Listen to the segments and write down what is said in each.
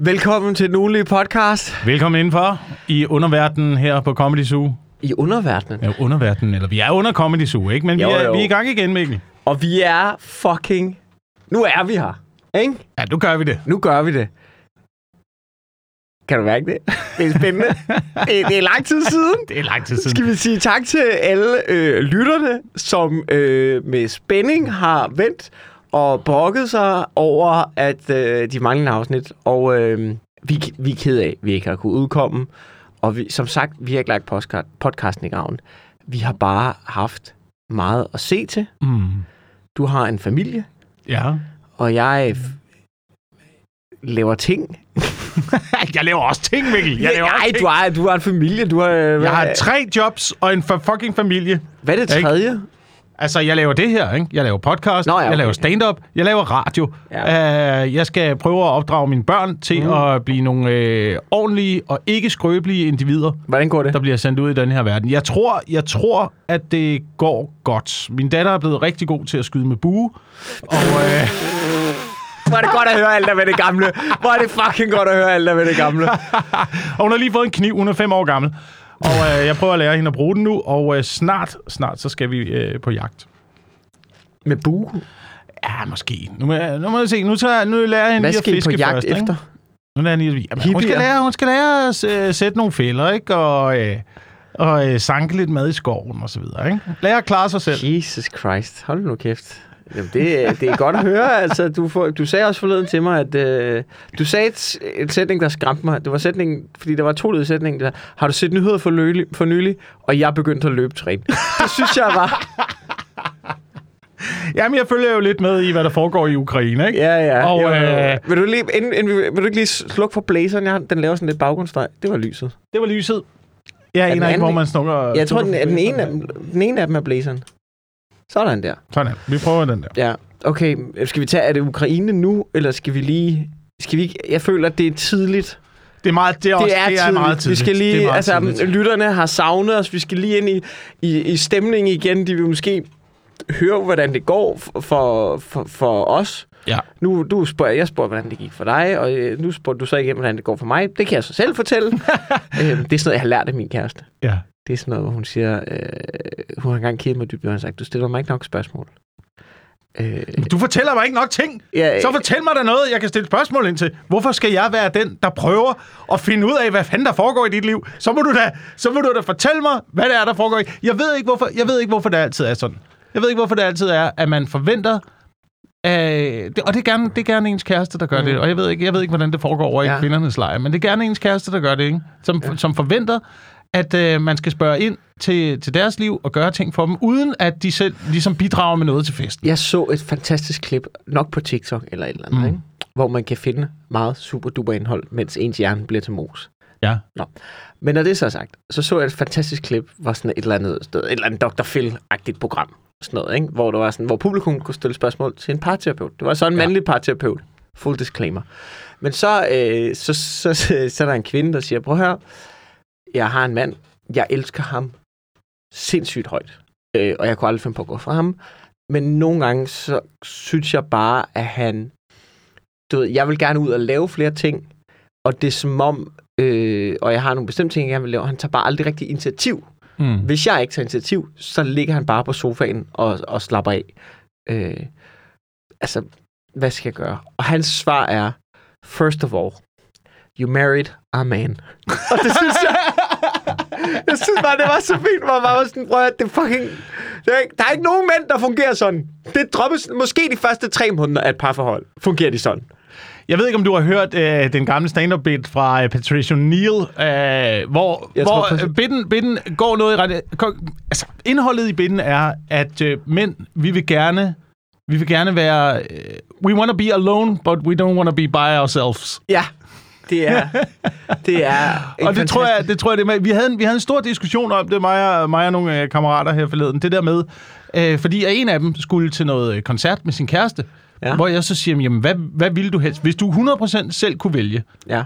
Velkommen til den ugenlige podcast Velkommen indenfor i underverdenen her på Comedy Zoo. i underverdenen. Ja, underverdenen, eller vi er under Comedy Zoo, ikke? Men Jo, vi, er, jo. vi er i gang igen, Mikkel. Og vi er fucking... Nu er vi her, ikke? Ja, nu gør vi det. Nu gør vi det. Kan du mærke det? Det er spændende. det, det er lang tid siden. Det er lang tid siden. Skal vi sige tak til alle øh, lytterne, som øh, med spænding har vendt og brokket sig over, at øh, de mangler afsnit. Og øh, vi, vi er ked af, at vi ikke har kunnet udkomme. Og vi, som sagt, vi har ikke lagt podcast, podcasten i graven. Vi har bare haft meget at se til. Mm. Du har en familie, Ja. og jeg laver ting. jeg laver også ting, Mikkel. Jeg laver Nej, du har, du har en familie. Du har, øh, Jeg har tre jobs og en fucking familie. hvad er det Ikke? Altså, jeg laver det her, ikke? Jeg laver podcast, Nå, ja, jeg okay. laver stand-up, jeg laver radio. Ja. Uh, jeg skal prøve at opdrage mine børn til mm. at blive nogle øh, ordentlige og ikke skrøbelige individer, Hvordan går det? der bliver sendt ud i den her verden. Jeg tror, jeg tror, at det går godt. Min datter er blevet rigtig god til at skyde med bue, og øh, Hvor er det godt at høre alt der med det gamle. Hvor er det fucking godt at høre alt der med det gamle. og hun har lige fået en kniv. Hun er fem år gammel. Og øh, jeg prøver at lære hende at bruge den nu, og øh, snart, snart, så skal vi øh, på jagt. Med bue? Ja, måske. Nu må jeg, nu må jeg se. Nu, tager, nu lærer jeg hende lige at fiske på jagt først, ikke? efter? Nu lærer lige, jamen, hun, skal lære, hun skal lære at øh, sætte nogle fælder, ikke? Og, øh, og øh, sanke lidt mad i skoven og så videre, ikke? Lære at klare sig selv. Jesus Christ. Hold nu kæft. Jamen, det, det er godt at høre. Altså, du, får, du sagde også forleden til mig, at øh, du sagde et, et sætning, der skræmte mig. Det var sætningen, fordi der var to led i sætningen. Der, har du set nyheder for, løli, for nylig? Og jeg begyndte at løbe træne. Det synes jeg var... Jamen, jeg følger jo lidt med i, hvad der foregår i Ukraine, ikke? Ja, ja. Og, jo, øh, vil, du lige, inden, inden, vi- vil du ikke lige slukke for blæseren? Jeg, den laver sådan lidt baggrundsstøj. Det var lyset. Det var lyset. Jeg aner ikke, hvor man snukker... Jeg tror, den, den, ene den ene af dem er blæseren. Sådan der. Sådan, vi prøver den der. Ja, okay. Skal vi tage, er det Ukraine nu, eller skal vi lige... Skal vi ikke, jeg føler, at det er tidligt. Det er, meget, det er, også, det er, det er tidligt. meget tidligt. Vi skal Det er lige, altså, tidligt. lytterne har savnet os. Vi skal lige ind i, i, i stemningen igen. De vil måske høre, hvordan det går for, for, for os. Ja. Nu du spørger, jeg spørger, hvordan det gik for dig, og øh, nu spørger du så igen, hvordan det går for mig. Det kan jeg så selv fortælle. øhm, det er sådan noget, jeg har lært af min kæreste. Ja. Det er sådan noget, hvor hun siger, øh, hun har engang kigget mig dybt, og hun har sagt, du stiller mig ikke nok spørgsmål. Øh, Du fortæller mig ikke nok ting. ja, Så fortæl mig da noget, jeg kan stille spørgsmål ind til. Hvorfor skal jeg være den, der prøver at finde ud af, hvad fanden der foregår i dit liv? Så må du da, så må du da fortælle mig, hvad det er, der foregår. i- Jeg ved ikke, hvorfor, jeg ved ikke, hvorfor det altid er sådan. Jeg ved ikke, hvorfor det altid er, at man forventer... Øh, det, og det er, gerne, det er gerne ens kæreste, der gør mm. det. Og jeg ved, ikke, jeg ved ikke, hvordan det foregår over ja. I kvindernes lejr. Men det er gerne ens kæreste, der gør det, ikke? Som, ja. som forventer, at øh, man skal spørge ind til, til deres liv og gøre ting for dem, uden at de selv ligesom bidrager med noget til festen. Jeg så et fantastisk klip, nok på TikTok eller et eller andet, Mm. ikke? hvor man kan finde meget super duper indhold, mens ens hjerne bliver til mos. Ja. Men når det er så sagt, så så jeg et fantastisk klip, hvor sådan et eller andet sted, et eller andet Dr. Phil-agtigt program, sådan noget, ikke? Hvor, der var sådan, hvor publikum kunne stille spørgsmål til en parterapeut. Det var så en Ja. mandlig parterapeut. Full disclaimer. Men så, øh, så, så, så, så er der en kvinde, der siger, prøv høre, jeg har en mand, jeg elsker ham sindssygt højt, øh, og jeg kunne aldrig finde på at gå fra ham. Men nogle gange, så synes jeg bare, at han... Du ved, jeg vil gerne ud og lave flere ting, og det er som om, øh, og jeg har nogle bestemte ting, jeg gerne vil lave, og han tager bare aldrig rigtig initiativ. Mm. Hvis jeg ikke tager initiativ, så ligger han bare på sofaen og, og slapper af. Øh, altså, hvad skal jeg gøre? Og hans svar er, first of all, you married a man. og det synes jeg... Jeg synes bare, det var så fint, hvor man var sådan, prøv at det fucking... Det er, ikke- der er ikke nogen mænd, der fungerer sådan. Det droppes måske de første tre måneder af et parforhold. Fungerer de sådan. Jeg ved ikke, om du har hørt øh, den gamle stand-up-bit fra øh, Patricia Neal, øh, hvor, Jeg tror hvor præcis- øh, bitten, bitten går noget i ret... ko- Altså, indholdet i bitten er, at øh, mænd, vi vil gerne... Vi vil gerne være... Øh, we want to be alone, but we don't want to be by ourselves. Ja, det er... det er Og det tror, jeg, det tror jeg, det med. Vi havde, en, vi havde en stor diskussion om det, mig og, mig og nogle øh, kammerater her forleden. Det der med, øh, fordi en af dem skulle til noget øh, koncert med sin kæreste, Ja. hvor jeg så siger, jamen, hvad, hvad ville du helst? Hvis du 100% selv kunne vælge, Ja.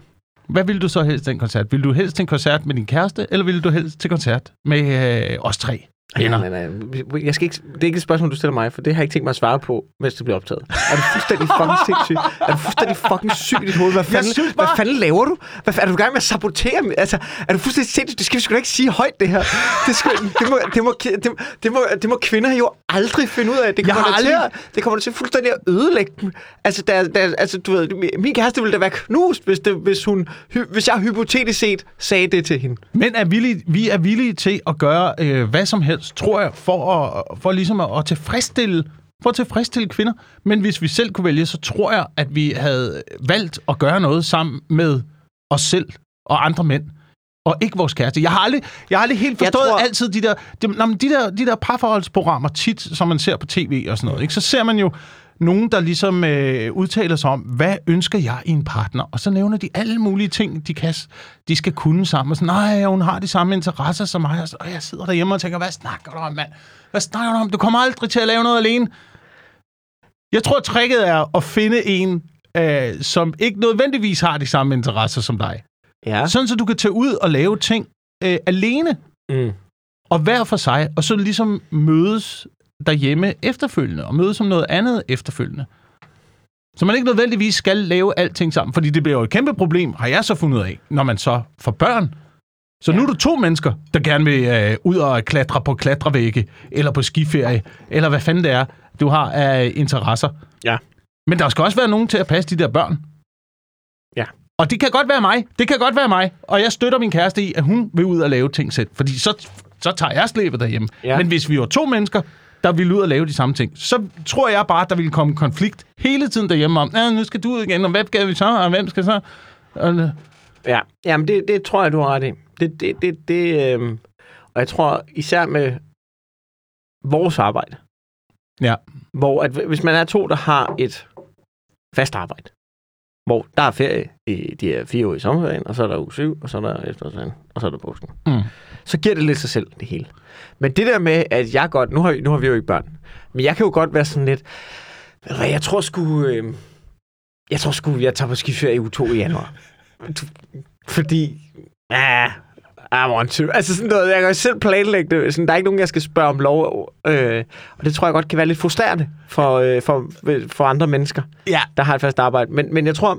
Hvad vil du så helst til en koncert? Vil du helst til en koncert med din kæreste, eller vil du helst til koncert med øh, os tre? Venner. Nej, nej, nej. Jeg skal ikke, det er ikke et spørgsmål, du stiller mig, for det har jeg ikke tænkt mig at svare på, mens det bliver optaget. Er du fuldstændig fucking sindssyg? Er du fuldstændig fucking syg i dit hoved? Hvad fanden, synes hvad bare- fanden laver du? Hvad, er du i gang med at sabotere? mig? Altså, er du fuldstændig sindssyg? Det skal vi sgu da ikke sige højt, det her. Det, skal, det, må, det, må, det, det, må, det må kvinder jo aldrig finde ud af. Det Jeg kommer, har der til, aldrig- at, det kommer til fuldstændig at ødelægge dem. Altså, der, der, altså du ved, min kæreste ville da være knust, hvis, det, hvis, hun, hvis jeg hypotetisk set sagde det til hende. Men er villige, vi er villige til at gøre øh, hvad som helst, tror jeg, for, at, for ligesom at, at tilfredsstille for at tilfredsstille kvinder. Men hvis vi selv kunne vælge, så tror jeg, at vi havde valgt at gøre noget sammen med os selv og andre mænd. Og ikke vores kæreste. Jeg har aldrig, jeg har aldrig helt Jeg forstået tror- tror... altid de der, de, men de der, de der parforholdsprogrammer tit, som man ser på tv og sådan noget. Ikke? Så ser man jo nogen, der ligesom øh, udtaler sig om, hvad ønsker jeg i en partner? Og så nævner de alle mulige ting, de, kan, de skal kunne sammen. Og sådan, nej, hun har de samme interesser som mig. Og, så, og jeg sidder derhjemme og tænker, hvad snakker du om, mand? Hvad snakker du om? Du kommer aldrig til at lave noget alene. Jeg tror, tricket er at finde en, øh, som ikke nødvendigvis har de samme interesser som dig. Ja. Sådan, så du kan tage ud og lave ting øh, alene Mm. og hver for sig, og så ligesom mødes derhjemme efterfølgende, og mødes om noget andet efterfølgende. Så man ikke nødvendigvis skal lave alting sammen, fordi det bliver jo et kæmpe problem, har jeg så fundet af, når man så får børn. Så ja. nu er du to mennesker, der gerne vil øh, ud og klatre på klatrevægge, eller på skiferie, eller hvad fanden det er, du har af interesser. Ja. Men der skal også være nogen til at passe de der børn. Ja. Og det kan godt være mig. Det kan godt være mig. Og jeg støtter min kæreste i, at hun vil ud og lave ting selv. Fordi så, så tager jeg slæbet derhjemme. Ja. Men hvis vi var to mennesker, der ville ud og lave de samme ting, så tror jeg bare, at der ville komme konflikt hele tiden derhjemme om, nu skal du ud igen, og hvad skal vi så, og hvem skal så? Og, Ja, jamen det, det tror jeg, du har ret i. Det, det, det, det, øhm, og jeg tror især med vores arbejde, ja. hvor at hvis man er to, der har et fast arbejde, hvor der er ferie i de her fire uger i sommerferien, og så er der uge syv, og så er der efterårsferien, og så er der påsken. Mm. Så giver det lidt sig selv, det hele. Men det der med, at jeg godt, nu har, nu har vi jo ikke børn, men jeg kan jo godt være sådan lidt, jeg tror sgu, øh, jeg tror sgu, jeg tager på skiferie i uge 2 i januar. Fordi, ah, I want to. Altså sådan noget, jeg kan selv planlægge det. Sådan, der er ikke nogen, jeg skal spørge om lov. Øh, og det tror jeg godt kan være lidt frustrerende for, øh, for, for andre mennesker, ja. der har et fast arbejde. Men, men jeg tror,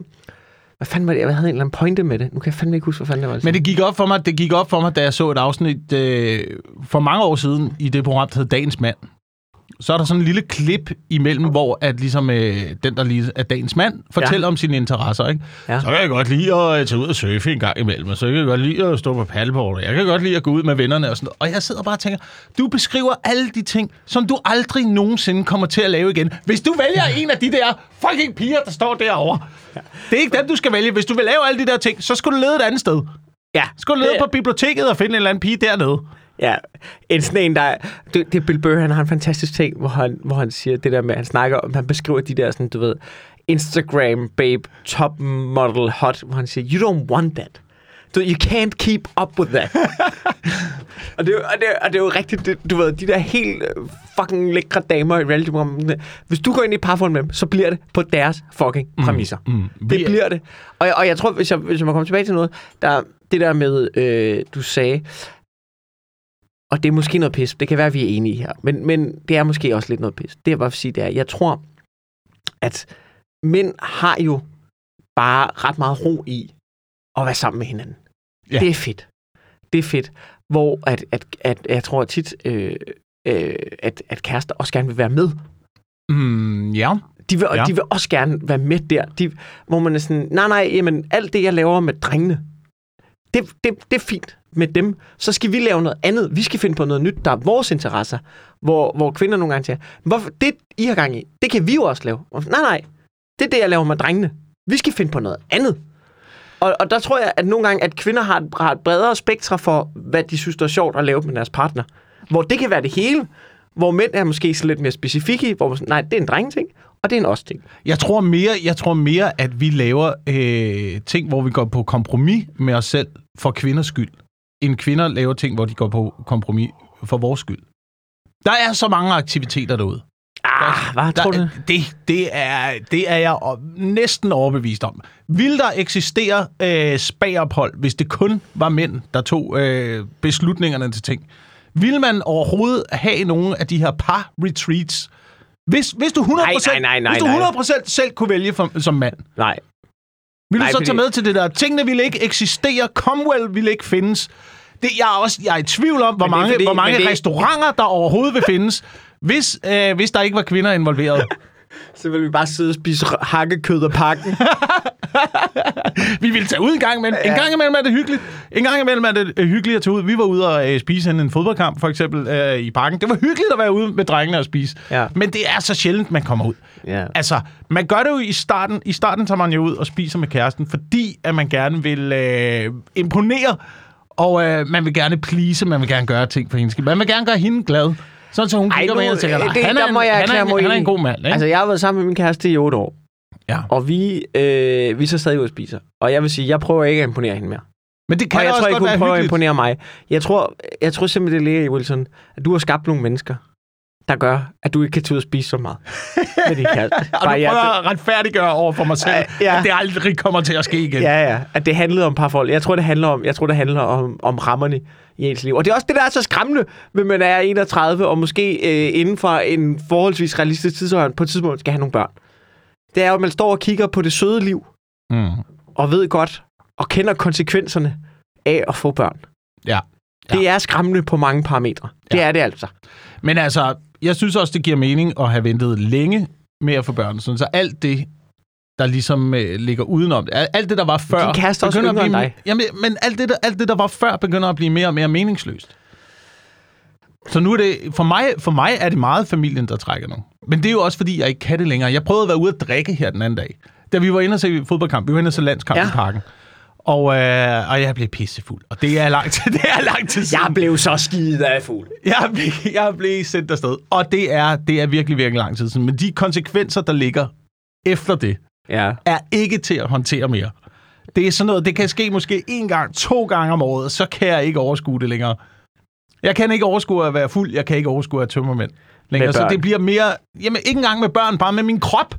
hvad fanden var det? Jeg havde en eller anden pointe med det. Nu kan jeg fandme ikke huske, hvad fanden det var. jeg Men det gik op for mig, det gik op for mig, da jeg så et afsnit øh, for mange år siden i det program, der hed Dagens Mand. Så er der sådan en lille klip imellem, hvor at ligesom, øh, den, der lige er dagens mand, fortæller ja. om sine interesser. Ikke? Ja. Så kan jeg godt lide at øh, tage ud og surfe en gang imellem, og så kan jeg godt lide at stå på paddleboard, og jeg kan godt lide at gå ud med vennerne og sådan noget. Og jeg sidder bare og tænker, du beskriver alle de ting, som du aldrig nogensinde kommer til at lave igen. Hvis du vælger en af de der fucking piger, der står derovre, ja. det er ikke dem, du skal vælge. Hvis du vil lave alle de der ting, så skal du lede et andet sted. ja, Skal du lede det- på biblioteket og finde en eller anden pige dernede? Ja, en sådan en, der... Det, det er Bill Burr, han har en fantastisk ting, hvor han, hvor han siger det der med, han snakker om, han beskriver de der sådan, du ved, Instagram babe, top model hot, hvor han siger, you don't want that. Du, you can't keep up with that. og, det, er og, det, er- og det er jo rigtigt, det, du ved, de der helt øh, fucking lækre damer i reality hvis du går ind i parforhold med dem, så bliver det på deres fucking præmisser. mm. Det Vi- bliver det. Og, jeg- og jeg tror, hvis jeg, hvis jeg må komme tilbage til noget, der, det der med, øh, du sagde, og det er måske noget pis. Det kan være, at vi er enige her. Men, men det er måske også lidt noget pis. Det jeg bare vil sige, det er, jeg tror, at mænd har jo bare ret meget ro i at være sammen med hinanden. Ja. Det er fedt. Det er fedt. Hvor at, at, at jeg tror tit, øh, øh, at, at kærester også gerne vil være med. Mm, ja. De vil, Ja. de vil også gerne være med der. De, hvor man er sådan, nej, nej, jamen, alt det, jeg laver med drengene, det, det, det er fint med dem. Så skal vi lave noget andet. Vi skal finde på noget nyt, der er vores interesser. Hvor, hvor kvinder nogle gange siger, hvorfor, det, I har gang i, det kan vi jo også lave. Og, nej, nej, det er det, jeg laver med drengene. Vi skal finde på noget andet. Og, og der tror jeg, at nogle gange, at kvinder har et, har et bredere spektre for, hvad de synes, der er sjovt at lave med deres partner. Hvor det kan være det hele, hvor mænd er måske så lidt mere specifikke i, hvor man sådan, nej, det er en drengeting, og det er en os-ting. Jeg tror mere, jeg tror mere at vi laver øh, ting, hvor vi går på kompromis med os selv for kvinders skyld, end kvinder laver ting, hvor de går på kompromis for vores skyld. Der er så mange aktiviteter derude. Ah, hvad Der, tror du? det, det, er, det er jeg næsten overbevist om. Vil der eksistere øh, spagophold, hvis det kun var mænd, der tog øh, beslutningerne til ting? Vil man overhovedet have nogle af de her par-retreats? Hvis, hvis du 100%, Nej, nej, nej, nej, hvis du nej. 100% selv kunne vælge for, som mand, Nej. vil du Nej, så fordi- tage med til det der? Tingene ville ikke eksistere. Comwell ville ikke findes. Det, jeg, er også, jeg er i tvivl om, hvor Men mange, fordi- hvor mange det- restauranter, der overhovedet vil findes, hvis, øh, hvis der ikke var kvinder involveret. Så vil vi bare sidde og spise hakkekød og pakken. Vi ville tage ud en gang imellem. En gang imellem er det hyggeligt. En gang imellem er det øh, hyggeligt at tage ud. Vi var ude og øh, spise en, en fodboldkamp, for eksempel, øh, i parken. Det var hyggeligt at være ude med drengene og spise. Ja. Men det er så sjældent, man kommer ud. ja. Altså, man gør det jo i starten. I starten tager man jo ud og spiser med kæresten, fordi at man gerne vil øh, imponere, og øh, man vil gerne please, man vil gerne gøre ting for hende. Man vil gerne gøre hende glad. Sådan så hun kigger nu, med og tænker, øh, "Nej, det- han er, en, jeg han, er en, han er en god mand. Ikke? Altså, jeg har været sammen med min kæreste i otte år. ja. Og vi, øh, vi så stadig ude og spiser. Og jeg vil sige, jeg prøver ikke at imponere hende mere. Men det kan og jeg også tror ikke, hun prøver at imponere mig. Jeg tror, jeg tror simpelthen, det ligger i, Wilson, at du har skabt nogle mennesker, der gør, at du ikke kan tage ud og spise så meget. med din kæreste. Og du Bare jeg- prøver at retfærdiggøre over for mig selv, Ja, ja. at det aldrig kommer til at ske igen. Ja, ja. At det handlede om parforhold. Jeg tror, det handler om, jeg tror, det handler om, om rammerne i ens liv. Og det er også det, der er så skræmmende, ved man er 31, og måske øh, inden for en forholdsvis realistisk tidshorisont på et tidspunkt skal have nogle børn. Det er jo, at man står og kigger på det søde liv, Mm. og ved godt, og kender konsekvenserne af at få børn. Ja. Det er skræmmende på mange parametre. Det Ja. er det altså. Men altså, jeg synes også, det giver mening at have ventet længe med at få børn. Sådan, så alt det, der ligesom øh, ligger udenom, al- alt det, der var før... Din kæreste også begynder at blive, dig. Jamen, men alt det, der, alt det, der var før, begynder at blive mere og mere meningsløst. Så nu er det... For mig, for mig er det meget familien, der trækker nu. Men det er jo også, fordi jeg ikke kan det længere. Jeg prøvede at være ude at drikke her den anden dag. Da vi var inde og se fodboldkamp. Vi var inde og se landskamp. Ja. i parken. Og, øh, og jeg blev pissefuld. Og det er lang tid, det er lang tid siden. Jeg blev så skidet af fuld. Jeg blev, jeg blev sendt afsted. Og det er, det er virkelig, virkelig lang tid siden. Men de konsekvenser, der ligger efter det, Ja. er ikke til at håndtere mere. Det er sådan noget, det kan ske måske en gang, to gange om året, så kan jeg ikke overskue det længere. Jeg kan ikke overskue at være fuld, jeg kan ikke overskue at tømme mænd længere. Med Så det bliver mere, jamen ikke engang med børn, bare med min krop.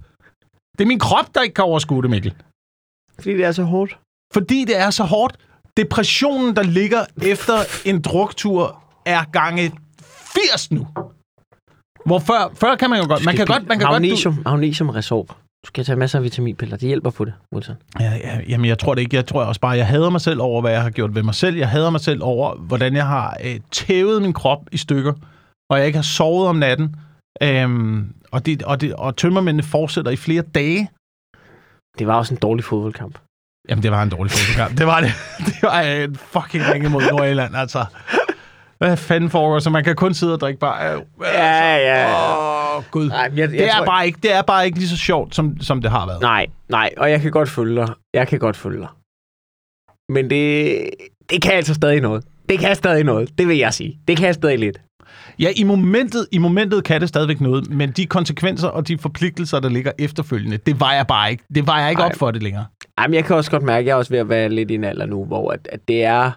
Det er min krop, der ikke kan overskue det, Mikkel. Fordi det er så hårdt. Fordi det er så hårdt. Depressionen, der ligger efter en druktur, er gange 80 nu. Hvor før, før kan man jo godt... Man kan godt... Man kan godt magnesium, godt, magnesium resorb. Du skal tage masser af vitaminpiller. Det hjælper på det, Wilson. Ja, ja, jamen, jeg tror det ikke. Jeg tror også bare, jeg hader mig selv over, hvad jeg har gjort ved mig selv. Jeg hader mig selv over, hvordan jeg har øh, tævet min krop i stykker, og jeg ikke har sovet om natten. Øhm, og, det, og, det, og tømmermændene fortsætter i flere dage. Det var også en dårlig fodboldkamp. Jamen, det var en dårlig fodboldkamp. Det var det. Det var en fucking ringe mod Nordjylland, altså. Hvad fanden foregår? Så man kan kun sidde og drikke bare... Øh, Ja, ja, ja. Åh, Gud. Nej, men jeg, jeg Det er, tror- bare ikke, det er bare ikke lige så sjovt, som, som det har været. Nej, nej, og jeg kan godt følge dig. Jeg kan godt følge dig. Men det, det kan altså stadig noget. Det kan stadig noget, det vil jeg sige. Det kan stadig lidt. Ja, i momentet, i momentet kan det stadigvæk noget, men de konsekvenser og de forpligtelser, der ligger efterfølgende, det var jeg bare ikke. Det var jeg ikke Ej. op for det længere. Jamen, jeg kan også godt mærke, at jeg er også ved at være lidt i en alder nu, hvor at, at det er...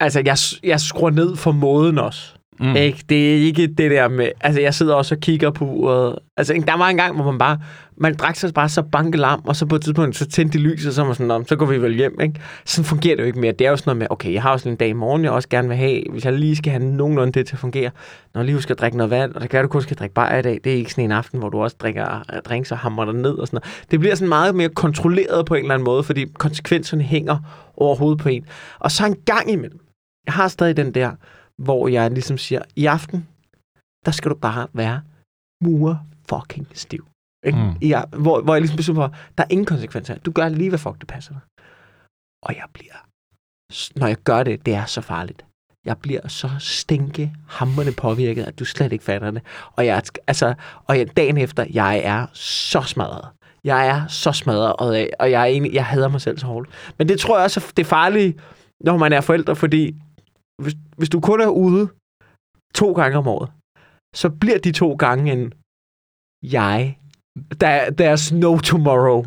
Altså, jeg, jeg skruer ned for måden også. Mm. Ikke? Det er ikke det der med... Altså, jeg sidder også og kigger på uret. Altså, der var en gang, hvor man bare... Man drak sig bare så bankelam, og så på et tidspunkt, så tændte de lys, og så var sådan, "Nå, så går vi vel hjem, ikke? Sådan fungerer det jo ikke mere. Det er jo sådan noget med, okay, jeg har også en dag i morgen, jeg også gerne vil have, hvis jeg lige skal have nogenlunde det til at fungere. Når jeg lige husker at drikke noget vand, og det kan du kun skal drikke bare i dag. Det er ikke sådan en aften, hvor du også drikker øh, drinks og hammer dig ned og sådan noget. Det bliver sådan meget mere kontrolleret på en eller anden måde, fordi konsekvenserne hænger overhovedet på en. Og så en gang imellem, jeg har stadig den der, hvor jeg ligesom siger, i aften, der skal du bare være mure fucking stiv. Ikke? Mm. Ja, hvor, hvor jeg ligesom beslutter for, der er ingen konsekvenser. Du gør lige, hvad fuck det passer dig. Og jeg bliver, når jeg gør det, det er så farligt. Jeg bliver så stinke hammerne påvirket, at du slet ikke fatter det. Og, jeg, altså, og jeg, dagen efter, jeg er så smadret. Jeg er så smadret, og, jeg- og jeg, er egentlig, jeg hader mig selv så hårdt. Men det tror jeg også, det er farligt, når man er forældre, fordi hvis, hvis du kun er ude to gange om året, så bliver de to gange en jeg. Der, there's no tomorrow.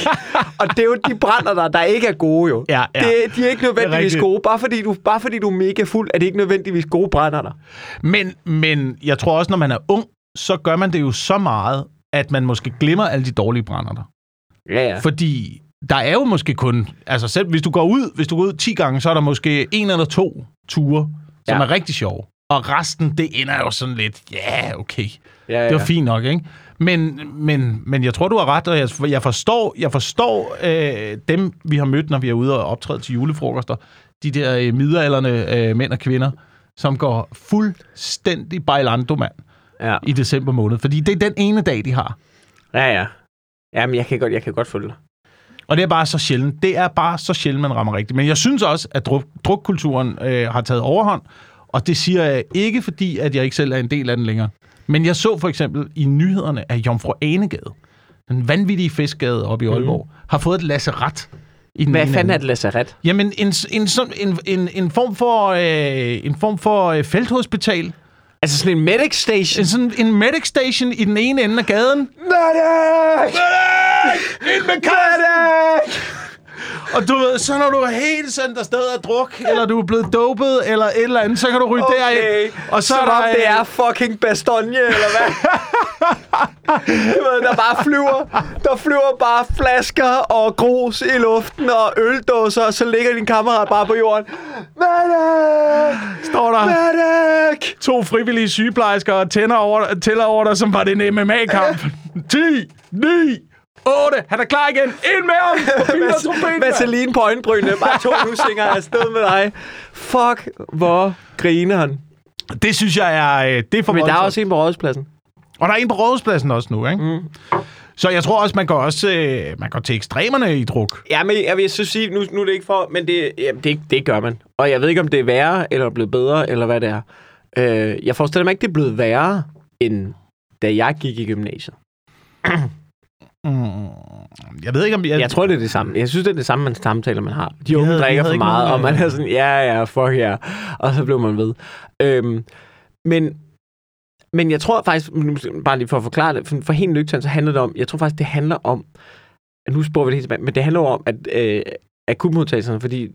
og det er jo de brænder der, der ikke er gode jo. Ja, ja. Det, de er ikke nødvendigvis rigtigt. gode. Bare fordi, du, bare fordi du er mega fuld, er det ikke nødvendigvis gode brænder der. Men, men jeg tror også, når man er ung, så gør man det jo så meget, at man måske glemmer alle de dårlige brænder der. Ja, ja. Fordi der er jo måske kun... Altså selv hvis du går ud, hvis du går ud 10 gange, så er der måske en eller to ture, som Ja. er rigtig sjove. Og resten, det ender jo sådan lidt, ja, yeah, okay. Ja, Det var fint nok, ikke? Men, men, men jeg tror, du har ret, og jeg, jeg forstår, jeg forstår øh, dem, vi har mødt, når vi er ude og optræde til julefrokoster. De der øh, middelalderne øh, mænd og kvinder, som går fuldstændig bailando, mand, Ja, i december måned. Fordi det er den ene dag, de har. ja. ja. Jamen, jeg kan godt, jeg kan godt følge dig. Og det er bare så sjældent. Det er bare så sjældent, man rammer rigtigt. Men jeg synes også, at druk, drukkulturen øh, har taget overhånd. Og det siger jeg ikke, fordi at jeg ikke selv er en del af den længere. Men jeg så for eksempel i nyhederne, at Jomfru Anegade, den vanvittige fiskgade oppe i Aalborg, mm. har fået et lasseret. I den Hvad fanden er et lazaret? Jamen, en, en, sådan- en, en, en form for, øh, en form for øh, felthospital. Altså sådan en medic station? En, sådan, en medic station i den ene ende af gaden. Medic! Ind med Medic! Og du ved, så når du er helt sendt afsted af druk, eller du er blevet dopet, eller et eller andet, så kan du ryge derind. Og så Som er der, om det er fucking Bastogne, eller hvad? ved, der bare flyver, der flyver bare flasker og grus i luften og øldåser, og så ligger din kammerat bare på jorden. Medic! står der Medic! to frivillige sygeplejersker og tænder over, tæller over dig, som var det en MMA-kamp. 10, 9, 8, han er klar igen. Ind med ham! Vaseline på øjenbrynene. Bare to lusinger afsted med dig. Fuck, hvor griner han. Det synes jeg er, øh, det er for Men der er også en på rådspladsen. Og der er en på rådhuspladsen også nu, ikke? Mm. Så jeg tror også, man går også øh, man går til ekstremerne i druk. Ja, men jeg vil så sige, nu, nu er det ikke for, men det, jamen, det, det gør man. Og jeg ved ikke, om det er værre, eller er blevet bedre, eller hvad det er. Øh, jeg forestiller mig ikke, det er blevet værre, end da jeg gik i gymnasiet. Mm. Jeg ved ikke, om... Jeg, Jeg tror, det er det samme. Jeg synes, det er det samme, man samtaler, man har. De unge vi drikker for meget, nogen, og man øh, er sådan, ja, ja, fuck ja. Og så blev man ved. Øhm, men, men jeg tror faktisk, bare lige for at forklare det, for, for helt nøgternt, så handler det om, jeg tror faktisk, det handler om, nu spurgte vi det helt tilbage, men det handler om, at øh, akutmodtagelserne, fordi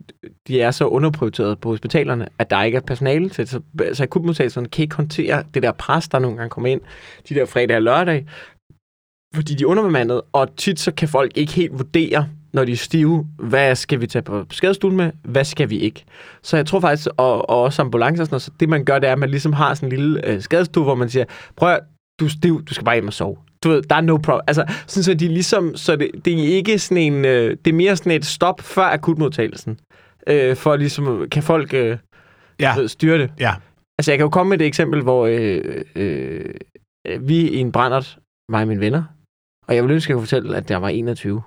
de er så underprioriteret på hospitalerne, at der ikke er personale til, så, så akutmodtagelserne kan ikke håndtere det der pres, der nogle gange kommer ind, de der fredag og lørdag, fordi de er underbemandede, og tit så kan folk ikke helt vurdere, når de er stive, hvad skal vi tage på skadestuen med, hvad skal vi ikke. Så jeg tror faktisk, og, og også ambulancer og sådan noget, så det man gør, det er, at man ligesom har sådan en lille øh, skadestue, hvor man siger, prøv at, du er stiv, du skal bare hjem og sove. Du ved, der er no problem. Altså, sådan så de ligesom, så det, det er ikke sådan en, øh, det er mere sådan et stop før akutmodtagelsen. Øh, for ligesom, kan folk øh, ja, ved, styre det. ja. Altså, jeg kan jo komme med et eksempel, hvor øh, øh, vi i en brændert, mig og mine venner, og jeg vil ønske, at jeg kunne fortælle, at jeg var 21.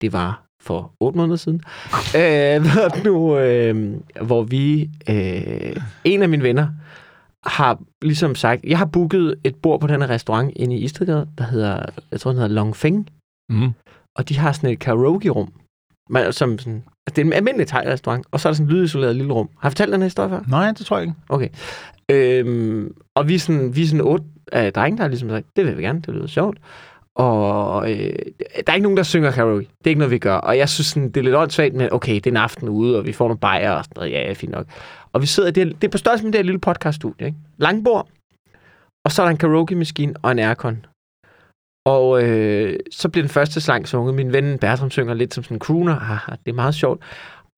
Det var for 8 måneder siden. øh, nu, øh, hvor vi, øh, en af mine venner, har ligesom sagt, jeg har booket et bord på den her restaurant inde i Istedgade, der hedder, jeg tror, den hedder Long Feng, Mm. og de har sådan et karaoke-rum, man, som sådan, altså det er en almindelig thai-restaurant, og så er der sådan et lydisoleret lille rum. Har jeg fortalt den her historie før? Nej, det tror jeg ikke. Okay. Øhm, og vi er sådan, vi er sådan otte øh, drenge, der har ligesom sagt, det vil vi gerne, det lyder sjovt. Og øh, der er ikke nogen, der synger karaoke. Det er ikke noget, vi gør. Og jeg synes, sådan, det er lidt åndssvagt, men okay, det er en aften ude, og vi får nogle bajer og sådan noget. Ja, ja, fint nok. Og vi sidder i det, her- det er på størrelse med det her lille podcaststudie, ikke? Langbord, og så er der en karaoke-maskine og en aircon. Og øh, så bliver den første sang sunget. Min ven Bertram synger lidt som sådan en crooner. Haha, det er meget sjovt.